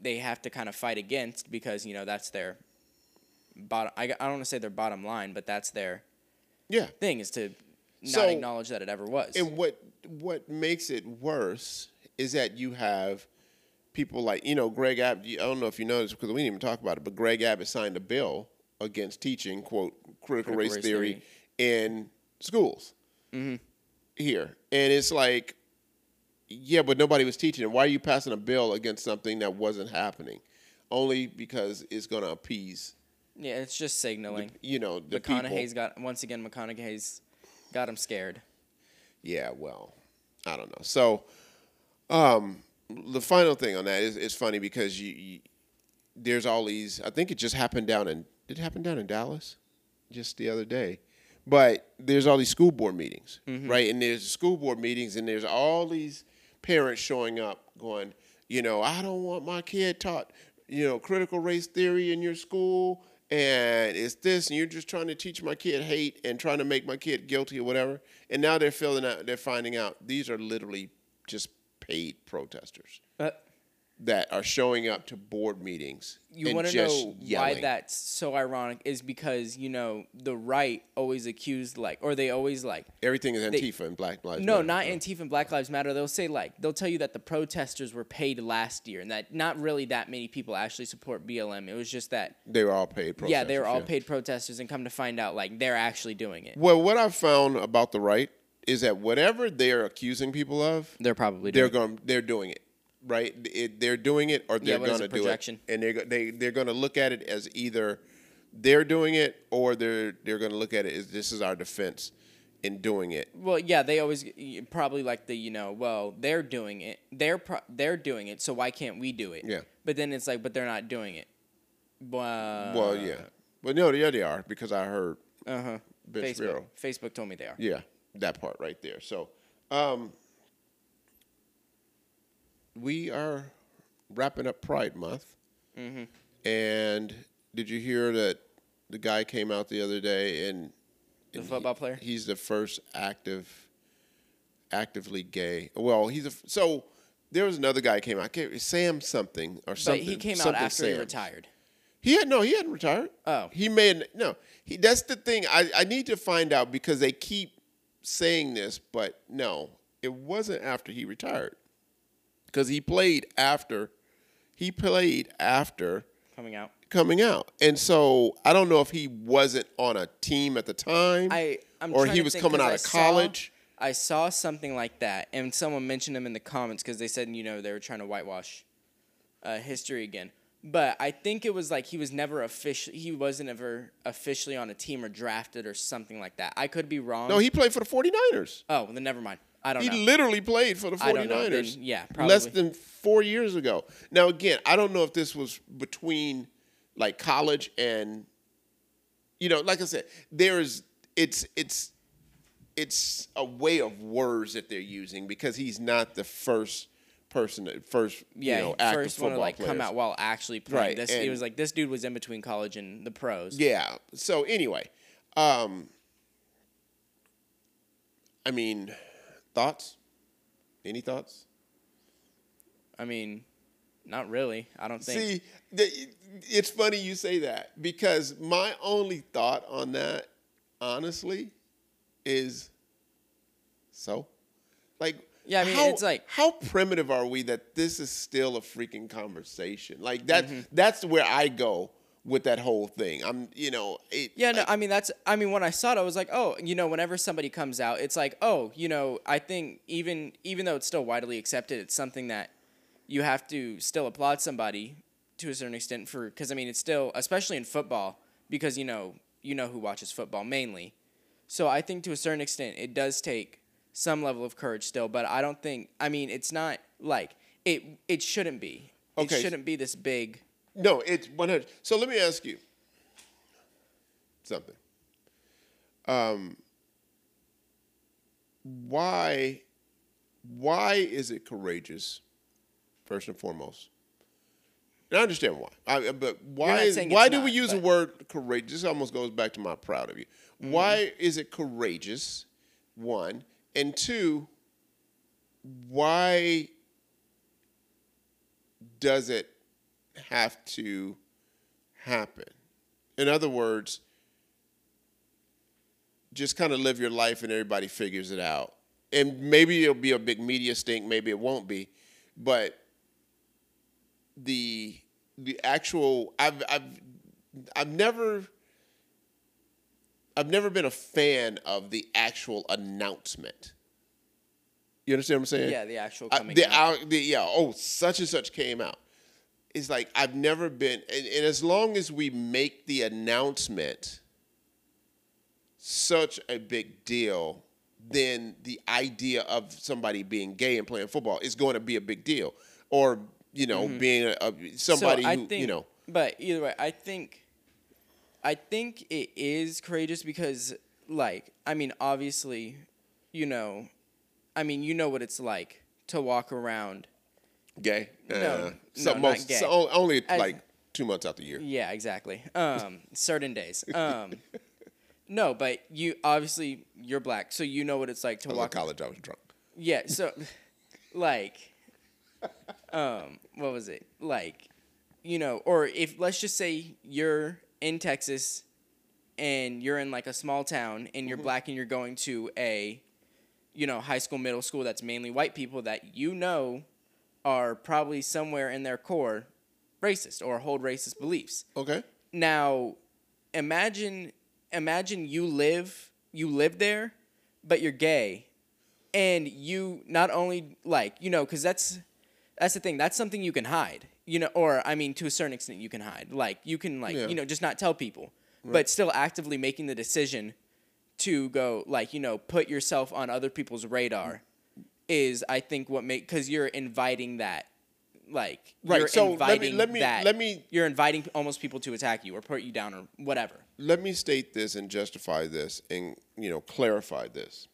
they have to kind of fight against because you know that's their bottom. I, I don't want to say their bottom line, but that's their yeah. thing is to not So- acknowledge that it ever was. And what what makes it worse is that you have people like you know Greg Abbott. I don't know if you know this because we didn't even talk about it, but Greg Abbott signed a bill against teaching quote critical, Critical race, race theory, in schools mm-hmm. here, and it's like, yeah, but nobody was teaching it. Why are you passing a bill against something that wasn't happening? Only because it's going to appease, yeah, it's just signaling. you know, the people. McConaughey's got once again. McConaughey's got him scared. Yeah, well, I don't know. So, um, the final thing on that is it's funny because you, you there's all these. I think it just happened down in did it happen down in Dallas just the other day, But there's all these school board meetings, Mm-hmm. right? And there's school board meetings, and there's all these parents showing up, going, you know, I don't want my kid taught, you know, critical race theory in your school, and it's this, and you're just trying to teach my kid hate and trying to make my kid guilty or whatever. And now they're filling out, they're finding out these are literally just paid protesters Uh, that are showing up to board meetings. you want to know yelling. why that's so ironic is because you know the right always accused like or they always like Everything is Antifa and Black Lives no Matter. not Antifa and Black Lives Matter they'll say like they'll tell you that the protesters were paid last year and that not really that many people actually support BLM it was just that They were all paid protesters. yeah they were all paid protesters and come to find out like they're actually doing it Well, what I've found about the right is that whatever they're accusing people of, they're probably they're going they're doing it. Right? It, they're doing it or they're is going to do it. And they're they they're going to look at it as either they're doing it or they're they're going to look at it as this is our defense in doing it. Well, yeah, they always probably like the you know, well, they're doing it, they're pro- they're doing it, so why can't we do it? Yeah. But then it's like, but they're not doing it. Well, well, yeah. But no, yeah, they are because I heard Uh huh. Facebook. Facebook told me they are. Yeah, that part right there. So, um, we are wrapping up Pride Month, Mm-hmm. and did you hear that the guy came out the other day and The football he- player? He's the first active, actively gay. Well, he's a so. There was another guy came out, Sam something or But something. he came out after he retired. He had no, he hadn't retired. Oh. he made no. He that's the thing. I I need to find out because they keep saying this, but no, it wasn't after he retired. Because he played after, he played after Coming out. coming out, and so I don't know if he wasn't on a team at the time, I I'm or he was think, coming out I of saw- college. I saw something like that, and someone mentioned him in the comments because they said you know they were trying to whitewash uh, history again. But I think it was like he was never official. He wasn't ever officially on a team or drafted or something like that. I could be wrong. No, he played for the 49ers. Oh, well, then never mind. I don't He know. literally played for the 49ers. I don't know, then, yeah, Less than four years ago. Now, again, I don't know if this was between like college and, you know, like I said, there's, it's, it's, it's a way of words that they're using because he's not the first person, that first, yeah, you know, active first one to like come out while actually playing. Right, This it was like this dude was in between college and the pros. Yeah. So anyway, um, I mean, thoughts? Any thoughts? I mean, not really. I don't think. See, it's funny you say that because my only thought on that, honestly, is so. Like, Yeah, I mean, how, it's like- how primitive are we that this is still a freaking conversation? Like that. Mm-hmm. That's where I go with that whole thing. I'm, you know, it, Yeah, no, I mean that's I mean when I saw it I was like, "Oh, you know, whenever somebody comes out, it's like, "Oh, you know, I think even even though it's still widely accepted, it's something that you have to still applaud somebody to a certain extent for cuz I mean, it's still especially in football because you know, you know who watches football mainly. So I think to a certain extent it does take some level of courage still, but I don't think I mean, it's not like it it shouldn't be. Okay. It shouldn't be this big No, it's 100. So let me ask you something. Um, why, why is it courageous, first and foremost? And I understand why. I, but why? Is, why do we not, use the word courageous? This almost goes back to my proud of you. Mm-hmm. Why is it courageous? One and two. Why does it have to happen? In other words, just kind of live your life and everybody figures it out. And maybe it'll be a big media stink, maybe it won't be, but the the actual I've I've I've never I've never been a fan of the actual announcement. You understand what I'm saying? yeah, the actual I- coming the, out. out- the- yeah, oh, such and such came out. It's like I've never been, and, and as long as we make the announcement such a big deal, then the idea of somebody being gay and playing football is going to be a big deal, or you know, being a, somebody Mm-hmm. so who think, you know. But either way, I think, I think it is courageous because, like I mean, obviously, you know, I mean, you know what it's like to walk around. Gay? No, Uh, so no, not gay. So only I- like two months out the year. Yeah, exactly. Um, certain days. Um, no, but you obviously you're black, so you know what it's like to I walk. college. I was drunk. Yeah, so like, um, what was it like? You know, or if let's just say you're in Texas and you're in like a small town and you're black and you're going to a, you know, high school, middle school that's mainly white people that you know are probably somewhere in their core racist or hold racist beliefs. Okay. Now, imagine imagine you live you live there, but you're gay, and you not only like you know because that's that's the thing that's something you can hide you know or I mean to a certain extent you can hide like you can like Yeah. you know just not tell people, but still actively making the decision to go like you know put yourself on other people's radar is I think what make because you're inviting that like Right, you're so let me- inviting let me- that let me- you're inviting almost people to attack you or put you down or whatever. let me state this and justify this and you know clarify this.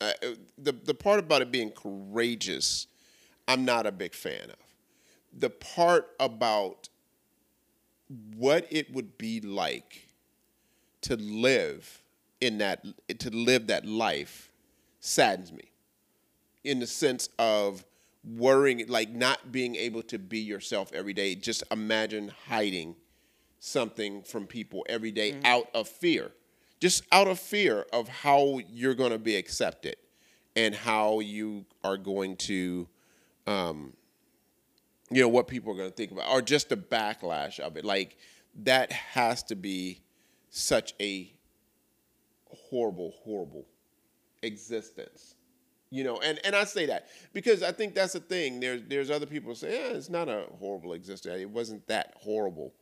Uh, the the part about it being courageous, I'm not a big fan of. The part about what it would be like to live in that to live that life saddens me in the sense of worrying like not being able to be yourself every day just imagine hiding something from people every day out of fear. Just out of fear of how you're going to be accepted and how you are going to, um, you know, what people are going to think about, or just the backlash of it. Like, that has to be such a horrible, horrible existence. You know, and, and I say that because I think that's the thing. There's there's other people who say, yeah, it's not a horrible existence. It wasn't that horrible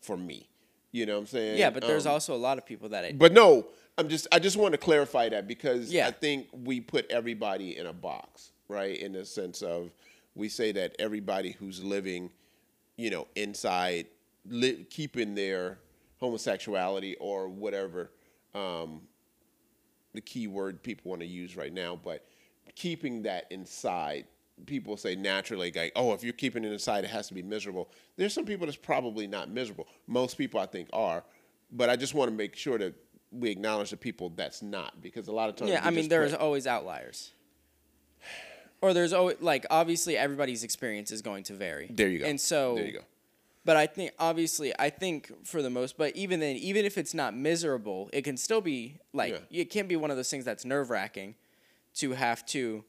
for me. You know what I'm saying? Yeah, but there's Um, also a lot of people that it, But no, I'm just I just want to clarify that because Yeah. I think we put everybody in a box, right? In the sense of we say that everybody who's living, you know, inside, li- keeping their homosexuality or whatever, um, the key word people want to use right now, but keeping that inside. People say naturally, like, oh, if you're keeping it inside, it has to be miserable. There's some people that's probably not miserable. Most people, I think, are. But I just want to make sure that we acknowledge the people that's not, because a lot of times, yeah, I mean there's always outliers. Or there's always like obviously everybody's experience is going to vary. There you go. And so there you go. But I think obviously I think for the most but even then even if it's not miserable, it can still be like Yeah. it can be one of those things that's nerve wracking to have to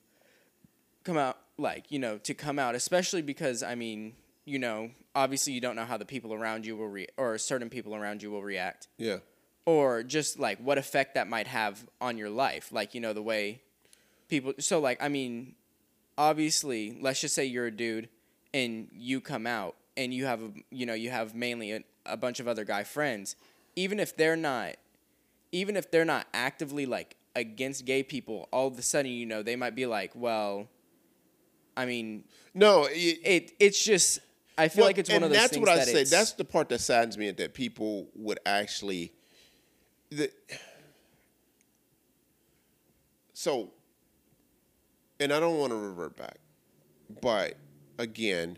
come out like, you know, to come out, especially because I mean, you know, obviously you don't know how the people around you will re- or certain people around you will react. Yeah, or just like what effect that might have on your life like you know the way people so like i mean obviously let's just say you're a dude and you come out and you have a you know you have mainly a, a bunch of other guy friends even if they're not even if they're not actively like against gay people all of a sudden you know they might be like well i mean no, it, it it's just i feel Well, like it's one of those that's what I that say. That's the part that saddens me that people would actually. The, so, and I don't want to revert back, but again,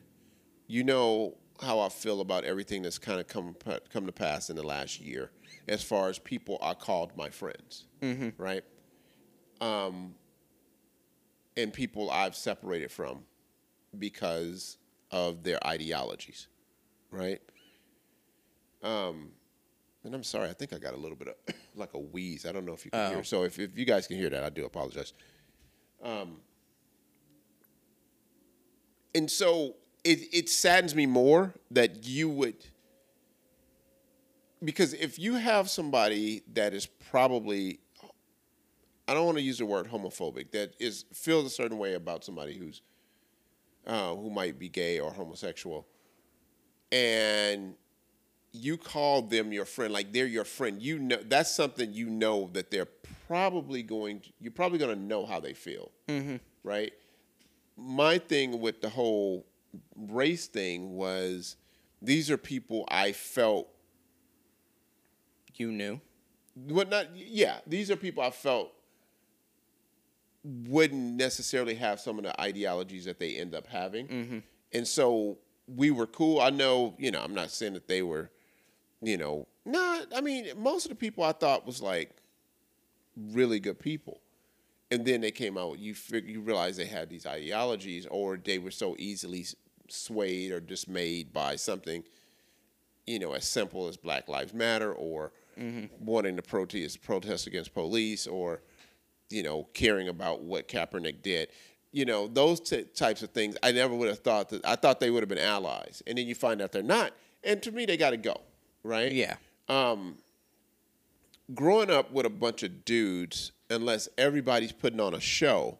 you know how I feel about everything that's kind of come come to pass in the last year, as far as people I called my friends, right? Um, and people I've separated from because of their ideologies, right? Um, and I'm sorry, I think I got a little bit of <coughs> like a wheeze. I don't know if you can Oh. hear. So if, if you guys can hear that, I do apologize. Um, and so it it saddens me more that you would because if you have somebody that is probably I don't want to use the word homophobic that is feels a certain way about somebody who's uh, who might be gay or homosexual, and you call them your friend, like they're your friend. You know that's something you know that they're probably going. To, you're probably going to know how they feel, right? My thing with the whole race thing was these are people I felt you knew? What not yeah these are people i felt wouldn't necessarily have some of the ideologies that they end up having. Mm-hmm. And so we were cool. I know you know i'm not saying that they were you know not i mean most of the people i thought was like really good people. And then they came out you fig- you realize they had these ideologies or they were so easily swayed or dismayed by something you know as simple as black lives matter or Mm-hmm. wanting to protest protest against police or you know caring about what Kaepernick did. You know those t- types of things I never would have thought that I thought they would have been allies. And then you find out they're not. And to me they got to go right? Yeah. Um, growing up with a bunch of dudes, unless everybody's putting on a show,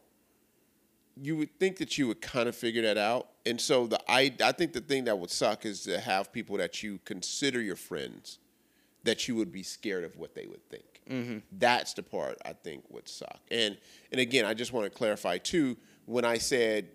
you would think that you would kind of figure that out. And so the I I think the thing that would suck is to have people that you consider your friends that you would be scared of what they would think. Mm-hmm. That's the part I think would suck. And and again, I just want to clarify too. When I said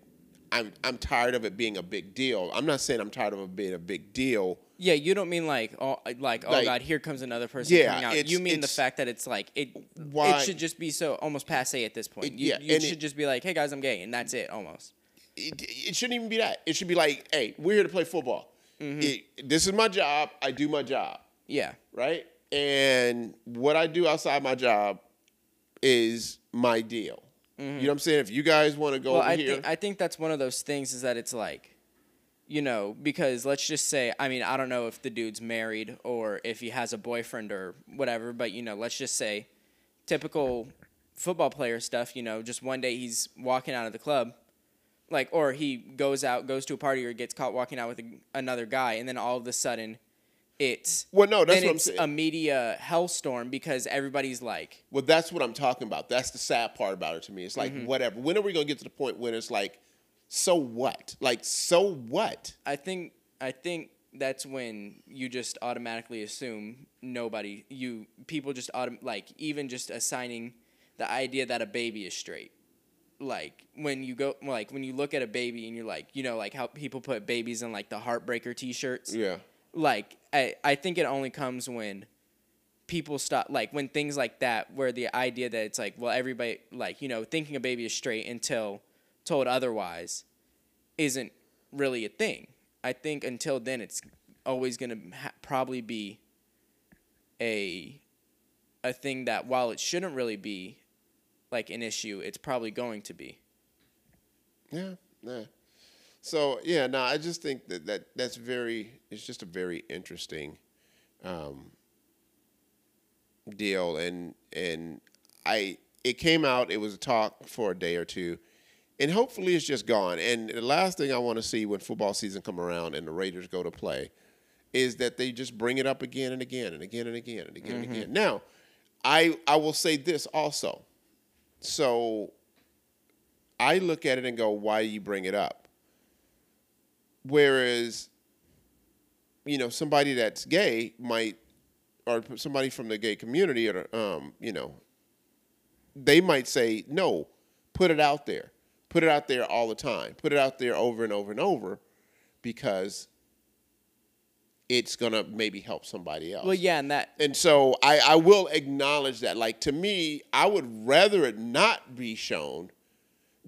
I'm I'm tired of it being a big deal, I'm not saying I'm tired of it being a big deal. Yeah, you don't mean like oh like oh Like- god, here comes another person Yeah, coming out. You mean the fact that it's like it Why- it should just be so almost passe at this point. It- you yeah, you should it- just be like, "Hey guys, I'm gay." And that's it almost. it, it shouldn't even be that. It should be like, hey, we're here to play football. Mm-hmm. It- this is my job. I do my job, Yeah. right? And what I do outside my job is my deal. Mm-hmm. You know what I'm saying? If you guys want to go Well, over I here, think I think that's one of those things is that it's like, you know, because let's just say, I mean, I don't know if the dude's married or if he has a boyfriend or whatever, but you know, let's just say, typical football player stuff. You know, just one day he's walking out of the club, like, or he goes out, goes to a party, or gets caught walking out with a, another guy, and then all of a sudden, it's well, no, that's what I'm saying. a media hellstorm because everybody's like, well, that's what I'm talking about. That's the sad part about it to me. It's like Mm-hmm. whatever. When are we gonna get to the point when it's like, so what? Like, so what? I think I think that's when you just automatically assume nobody you people just autom- like even just assigning the idea that a baby is straight. Like when you go like when you look at a baby and you're like, you know, like how people put babies in like the heartbreaker t-shirts. Yeah. Like I I think it only comes when people stop like when things like that where the idea that it's like well everybody like you know thinking a baby is straight until told otherwise isn't really a thing. I think until then, it's always gonna ha- probably be a a thing that while it shouldn't really be like an issue, it's probably going to be. Yeah, yeah. So yeah, no, I just think that, that that's very. It's just a very interesting um, deal, and and I it came out. It was a talk for a day or two, and hopefully it's just gone. And the last thing I want to see when football season come around and the Raiders go to play is that they just bring it up again and again and again and again and again and again. Now, I I will say this also. So I look at it and go, why do you bring it up? Whereas, you know, somebody that's gay might, or somebody from the gay community, or um, you know, they might say, no, put it out there, put it out there all the time, put it out there over and over and over, because it's gonna maybe help somebody else. Well, yeah, and that And so I, I will acknowledge that. Like to me, I would rather it not be shown,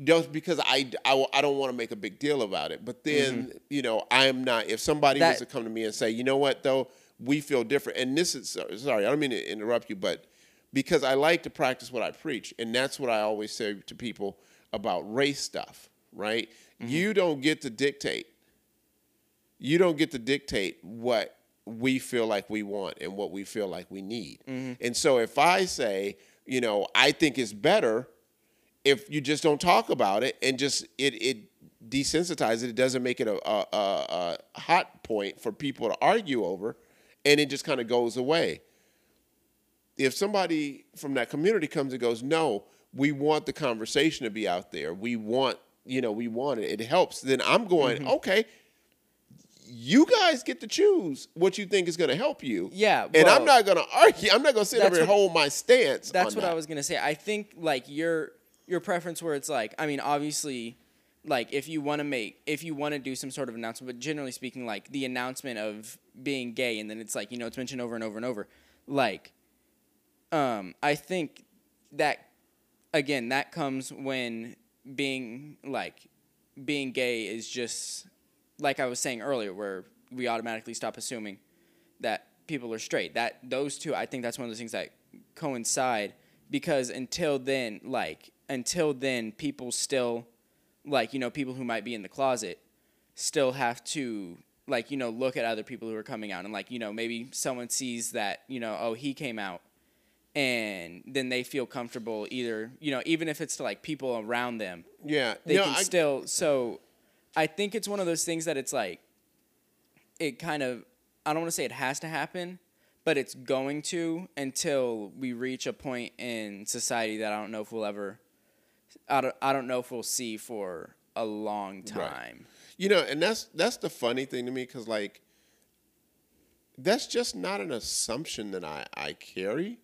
just because I, I, I don't want to make a big deal about it. But then mm-hmm. you know I am not. If somebody was to come to me and say, you know what though, we feel different, and this is sorry, I don't mean to interrupt you, but because I like to practice what I preach, and that's what I always say to people about race stuff. Right? Mm-hmm. You don't get to dictate you don't get to dictate what we feel like we want and what we feel like we need. Mm-hmm. And so if I say, you know, I think it's better if you just don't talk about it and just it it desensitizes it, it doesn't make it a, a, a, a hot point for people to argue over, and it just kind of goes away. If somebody from that community comes and goes, no, we want the conversation to be out there. We want, you know, we want it. It helps. Then I'm going, mm-hmm. okay, you guys get to choose what you think is going to help you. Yeah, and I'm not going to argue. I'm not going to sit there and hold my stance. that's what that. I was gonna say. I think like your your preference where it's like, I mean, obviously, like if you want to make if you want to do some sort of announcement, but generally speaking, like the announcement of being gay, and then it's like you know it's mentioned over and over and over, like. um, I think that again that comes when being like being gay is just like I was saying earlier, where we automatically stop assuming that people are straight. That those two, I think that's one of those things that coincide because until then, like until then, people still like you know people who might be in the closet still have to like you know look at other people who are coming out and like you know maybe someone sees that you know oh he came out and then they feel comfortable either you know even if it's to like people around them. Yeah, they no, can I- still so i think it's one of those things that it's like it kind of i don't want to say it has to happen but it's going to until we reach a point in society that i don't know if we'll ever i don't, I don't know if we'll see for a long time You know, and that's that's the funny thing to me because like that's just not an assumption that I I carry,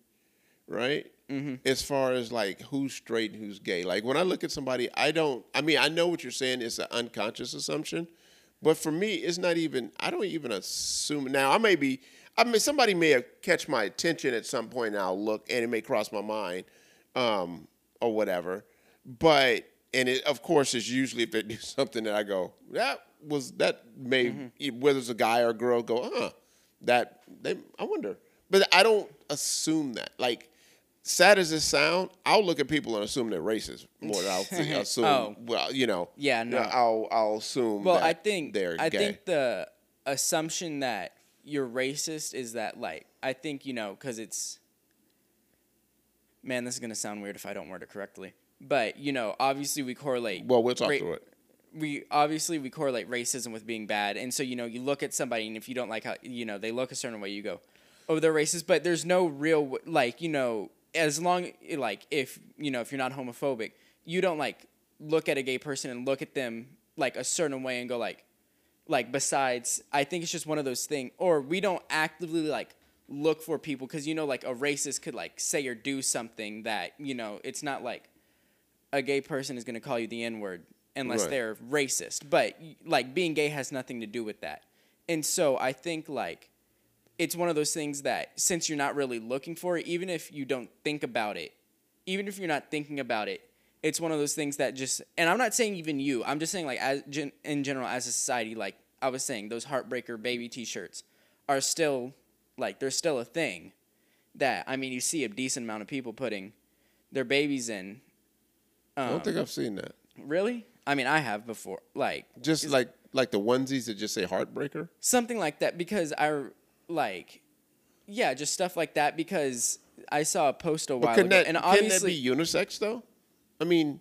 right? Mm-hmm. As far as like who's straight and who's gay. Like when I look at somebody, I don't. I mean, I know what you're saying. It's an unconscious assumption, but for me, it's not even. I don't even assume. Now I may be. I mean, somebody may have catch my attention at some point, and I'll look, and it may cross my mind, um, or whatever. But and it, of course, it's usually if they do <laughs> something that I go, that was that may mm-hmm. whether it's a guy or a girl, go, huh, that they. I wonder, but I don't assume that. Like, sad as it sound, I'll look at people and assume they're racist more than I'll <laughs> th- oh. assume. Oh. Well, you know, Yeah, no. I'll I'll assume. well that i think they're i gay. think the assumption that you're racist is that like i think you know because it's man this is going to sound weird if i don't word it correctly but you know obviously we correlate Well, we'll talk ra- through it. we obviously we correlate racism with being bad and so you know you look at somebody and if you don't like how you know they look a certain way you go oh they're racist but there's no real like you know as long like if you know if you're not homophobic you don't like look at a gay person and look at them like a certain way and go like like besides i think it's just one of those things or we don't actively like look for people because you know like a racist could like say or do something that you know it's not like a gay person is going to call you the n word unless Right. they're racist but like being gay has nothing to do with that and so i think like it's one of those things that since you're not really looking for it even if you don't think about it even if you're not thinking about it it's one of those things that just and i'm not saying even you i'm just saying like as gen, in general as a society like i was saying those heartbreaker baby t-shirts are still like they're still a thing that i mean you see a decent amount of people putting their babies in I um, don't think I've seen that. really i mean i have before like Just like like the onesies that just say heartbreaker. something like that because I like, yeah, just stuff like that because I saw a post a while ago, that and can that obviously be unisex though? I mean,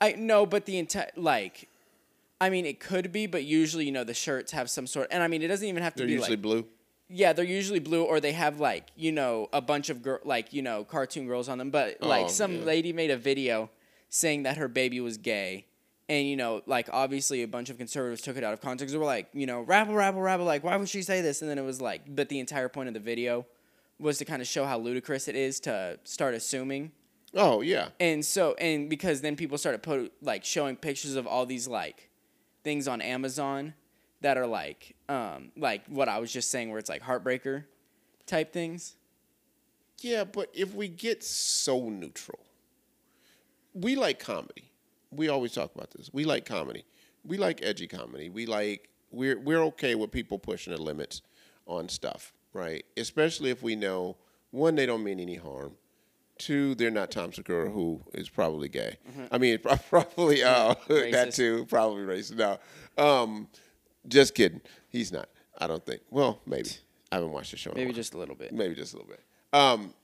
I no, but the entire like, I mean, it could be, but usually you know the shirts have some sort, and I mean it doesn't even have to they're be usually like blue. yeah, they're usually blue or they have like you know a bunch of girl like you know cartoon girls on them, but like Oh, some yeah. lady made a video saying that her baby was gay. And you know, like obviously, a bunch of conservatives took it out of context. They were like, you know, rabble, rabble, rabble. Like, why would she say this? And then it was like, but the entire point of the video was to kind of show how ludicrous it is to start assuming. Oh yeah. And so, and because then people started put like showing pictures of all these like things on Amazon that are like, um, like what I was just saying, where it's like heartbreaker type things. Yeah, but if we get so neutral, we like comedy. We always talk about this. We like comedy. We like edgy comedy. We like we're we're okay with people pushing the limits on stuff, right? Especially if we know one, they don't mean any harm. Two, they're not Tom Segura, who is probably gay. I mean, <laughs> probably uh, that too, probably racist. No, um, just kidding. He's not. I don't think. Well, maybe. I haven't watched the show. in a Maybe just a little bit. Maybe just a little bit. Um,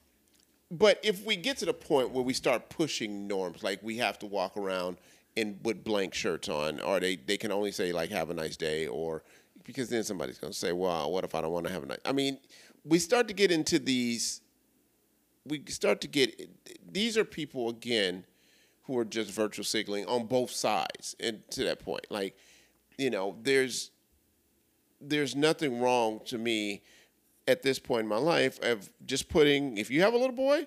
but if we get to the point where we start pushing norms, like we have to walk around in with blank shirts on, or they, they can only say like "Have a nice day," or because then somebody's going to say, "Well, what if I don't want to have a nice?" I mean, we start to get into these. We start to get these are people again who are just virtual signaling on both sides, and to that point, like you know, there's there's nothing wrong to me at this point in my life of just putting if you have a little boy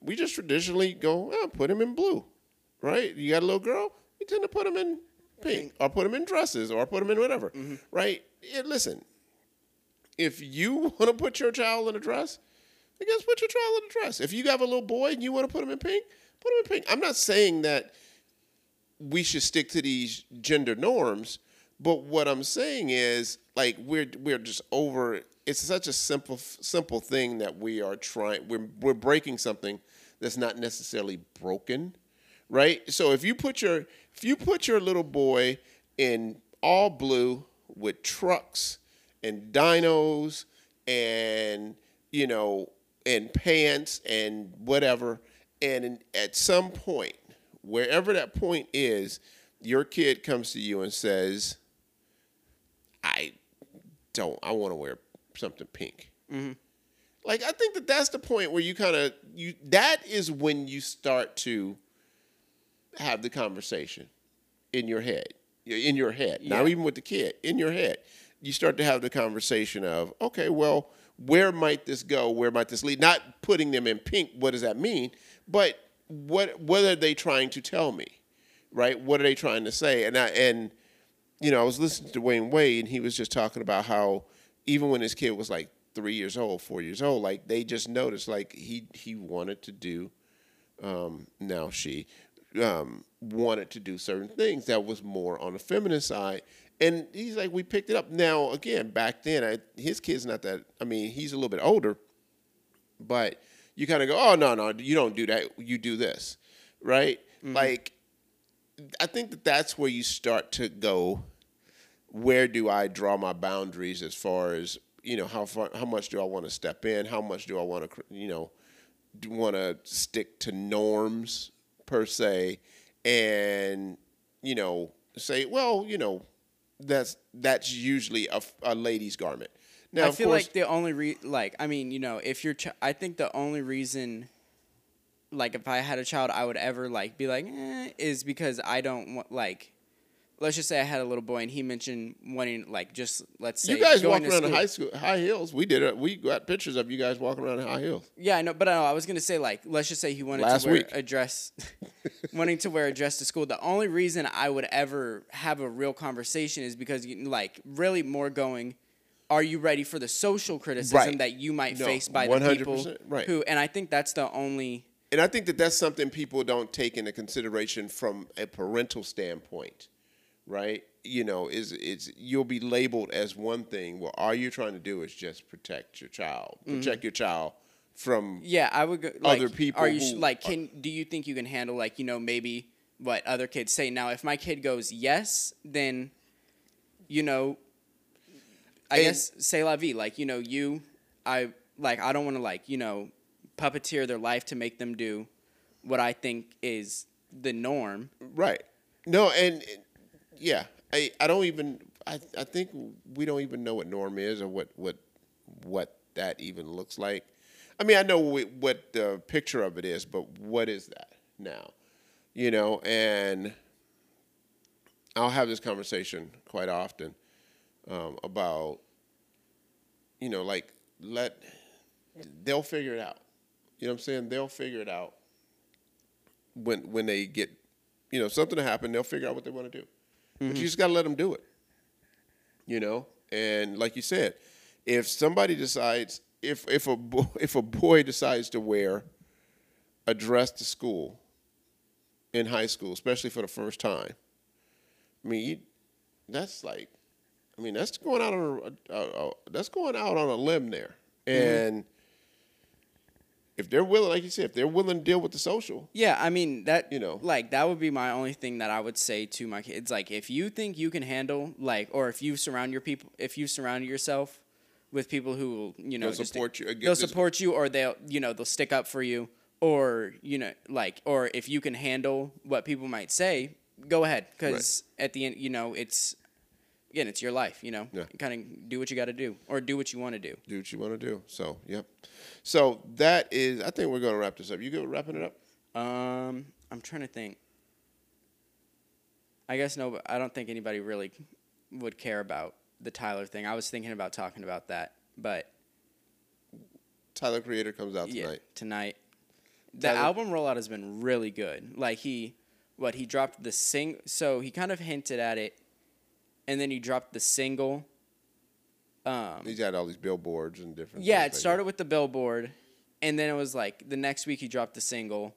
we just traditionally go oh, put him in blue right you got a little girl we tend to put him in pink or put him in dresses or put him in whatever mm-hmm. right yeah, listen if you <laughs> want to put your child in a dress I guess put your child in a dress. If you have a little boy and you want to put him in pink, put him in pink. I'm not saying that we should stick to these gender norms, but what I'm saying is like we're we're just over. It's such a simple simple thing that we are trying. We're we're breaking something that's not necessarily broken, right? So if you put your if you put your little boy in all blue with trucks and dinos and you know and pants and whatever and at some point wherever that point is your kid comes to you and says i don't i want to wear something pink. Mm-hmm. Like i think that that's the point where you kind of you that is when you start to have the conversation in your head in your head not even with the kid in your head. You start to have the conversation of okay well where might this go? Where might this lead? Not putting them in pink what does that mean? But what what are they trying to tell me right? What are they trying to say? And i and you know i was listening to Dwyane Wade and he was just talking about how even when his kid was like three years old four years old like they just noticed like he he wanted to do um, now she um, wanted to do certain things that was more on the feminine side. And he's like, we picked it up. Now, again, back then, I, his kid's not that, I mean, he's a little bit older, but you kind of go, oh, no, no, you don't do that. You do this, right? Like, I think that that's where you start to go, where do I draw my boundaries as far as, you know, how far, how much do I want to step in? How much do I want to, you know, do want to stick to norms per se and you know say well you know that's that's usually a, a lady's garment now I feel course like the only re like I mean, you know, if you're, ch- I think the only reason, like, if I had a child, I would ever like be like, eh, is because I don't want like, let's just say I had a little boy and he mentioned wanting like just let's say you guys walk going to around in high school high heels we did it we got pictures of you guys walking around in high heels Yeah, I know, but I, know, I was gonna say like, let's just say he wanted Last to wear week. a dress, <laughs> wanting to wear a dress to school. The only reason I would ever have a real conversation is because, you, like, really more going, are you ready for the social criticism Right. that you might No, face by the people right. who? And I think that's the only. and i think that that's something people don't take into consideration from a parental standpoint right you know is it's you'll be labeled as one thing well all you're trying to do is just protect your child Mm-hmm. protect your child from Yeah, I would go. Like, Other people Are you who like? Can do you think you can handle like you know maybe what other kids say? Now, if my kid goes yes, then, you know, I And- guess say la vie. Like you know, you, I like I don't want to like you know, puppeteer their life to make them do what I think is the norm. Right. No, and, yeah, I, I don't even I, I think we don't even know what norm is or what what what that even looks like. I mean, I know what, what the picture of it is, but what is that now? You know, and I'll have this conversation quite often um, about you know, like let they'll figure it out. You know what I'm saying? They'll figure it out when when they get you know something to happen they'll figure out what they want to do but you just got to let them do it you know? And like you said if somebody decides if if a boy, <laughs> if a boy decides to wear a dress to school in high school especially for the first time i mean you, that's like i mean that's going out on a, a, a that's going out on a limb there. Mm-hmm. And if they're willing like you said if they're willing to deal with the social Yeah, I mean that You know. like that would be my only thing that I would say to my kids. Like if you think you can handle like or if you surround your people if you surround yourself with people who will, you know, They'll just- support you. Again, They'll support you or they'll you know, they'll stick up for you or you know, like or if you can handle what people might say, go ahead cuz at the end, you know, it's again, it's your life, you know. Yeah. Kind of do what you got to do or do what you want to do. do what you want to do. So, yep. So that is. I think we're going to wrap this up. You good wrapping it up? Um, I'm trying to think. I guess no, but I don't think anybody really would care about the Tyler thing. I was thinking about talking about that, but Tyler Creator comes out tonight. yeah, tonight. tonight. The Tyler- album rollout has been really good. Like he, what he dropped the sing. So he kind of hinted at it, and then he dropped the single. Um, He's got all these billboards and different. yeah, it started with the billboard, and then it was like the next week he dropped the single,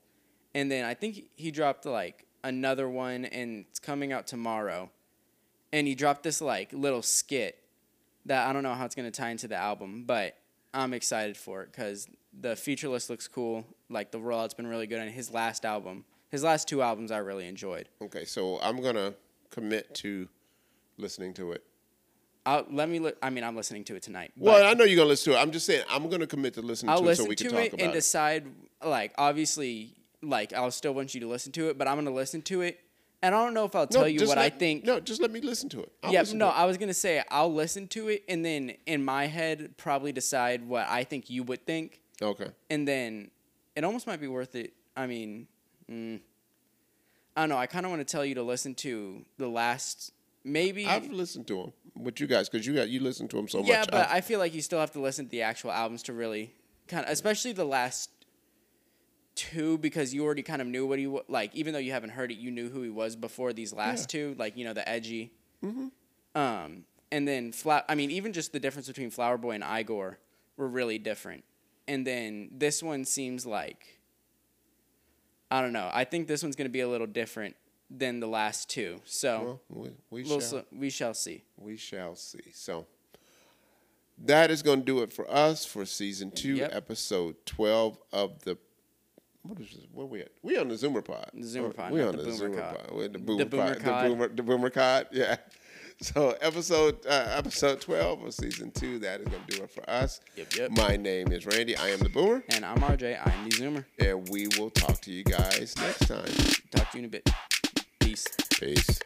and then I think he dropped like another one, and it's coming out tomorrow, and he dropped this like little skit that I don't know how it's gonna tie into the album, but I'm excited for it because the feature list looks cool. Like the rollout's been really good, and his last album, his last two albums, I really enjoyed. Okay, so I'm gonna commit to listening to it. I'll, let me. Li- I mean, I'm listening to it tonight. Well, I know you're gonna listen to it. I'm just saying I'm gonna commit to listening I'll to it so listen we can to talk it about and it. decide. Like, obviously, like I'll still want you to listen to it, but I'm gonna listen to it, and I don't know if I'll tell you just what I think. No, just let me listen to it. I'll yeah, listen no, to it. I was gonna say I'll listen to it, and then in my head probably decide what I think you would think, Okay. and then it almost might be worth it. I mean, mm, I don't know. I kind of want to tell you to listen to the last, maybe. I've listened to them with you guys because you got you listen to them so yeah, much. Yeah, but I've- I feel like you still have to listen to the actual albums to really kind of, especially the last two, because you already kind of knew what he like. Even though you haven't heard it, you knew who he was before these last two. Like you know the edgy. Mm-hmm. Um, and then Fla- I mean, even just the difference between Flower Boy and Igor were really different. And then this one seems like I don't know. I think this one's gonna be a little different than the last two. So well, we, we we'll shall we shall see. we shall see. So that is going to do it for us for season two, Yep. episode twelve of the. What is this? Where we at? We on the Zoomer Pod. The Zoomer Oh, Pod, We on the the, Boomer Zoomer Cod. Pod. We're the The Boomer Boomer Pod. Cod. The Boomer, the Boomer Cod. <laughs> Yeah. So episode uh, episode twelve of season two. That is going to do it for us. Yep, yep. My name is Randy. I am the Boomer, And I'm RJ. I'm the Zoomer. and we will talk to you guys next time. Talk to you in a bit. Peace. Peace.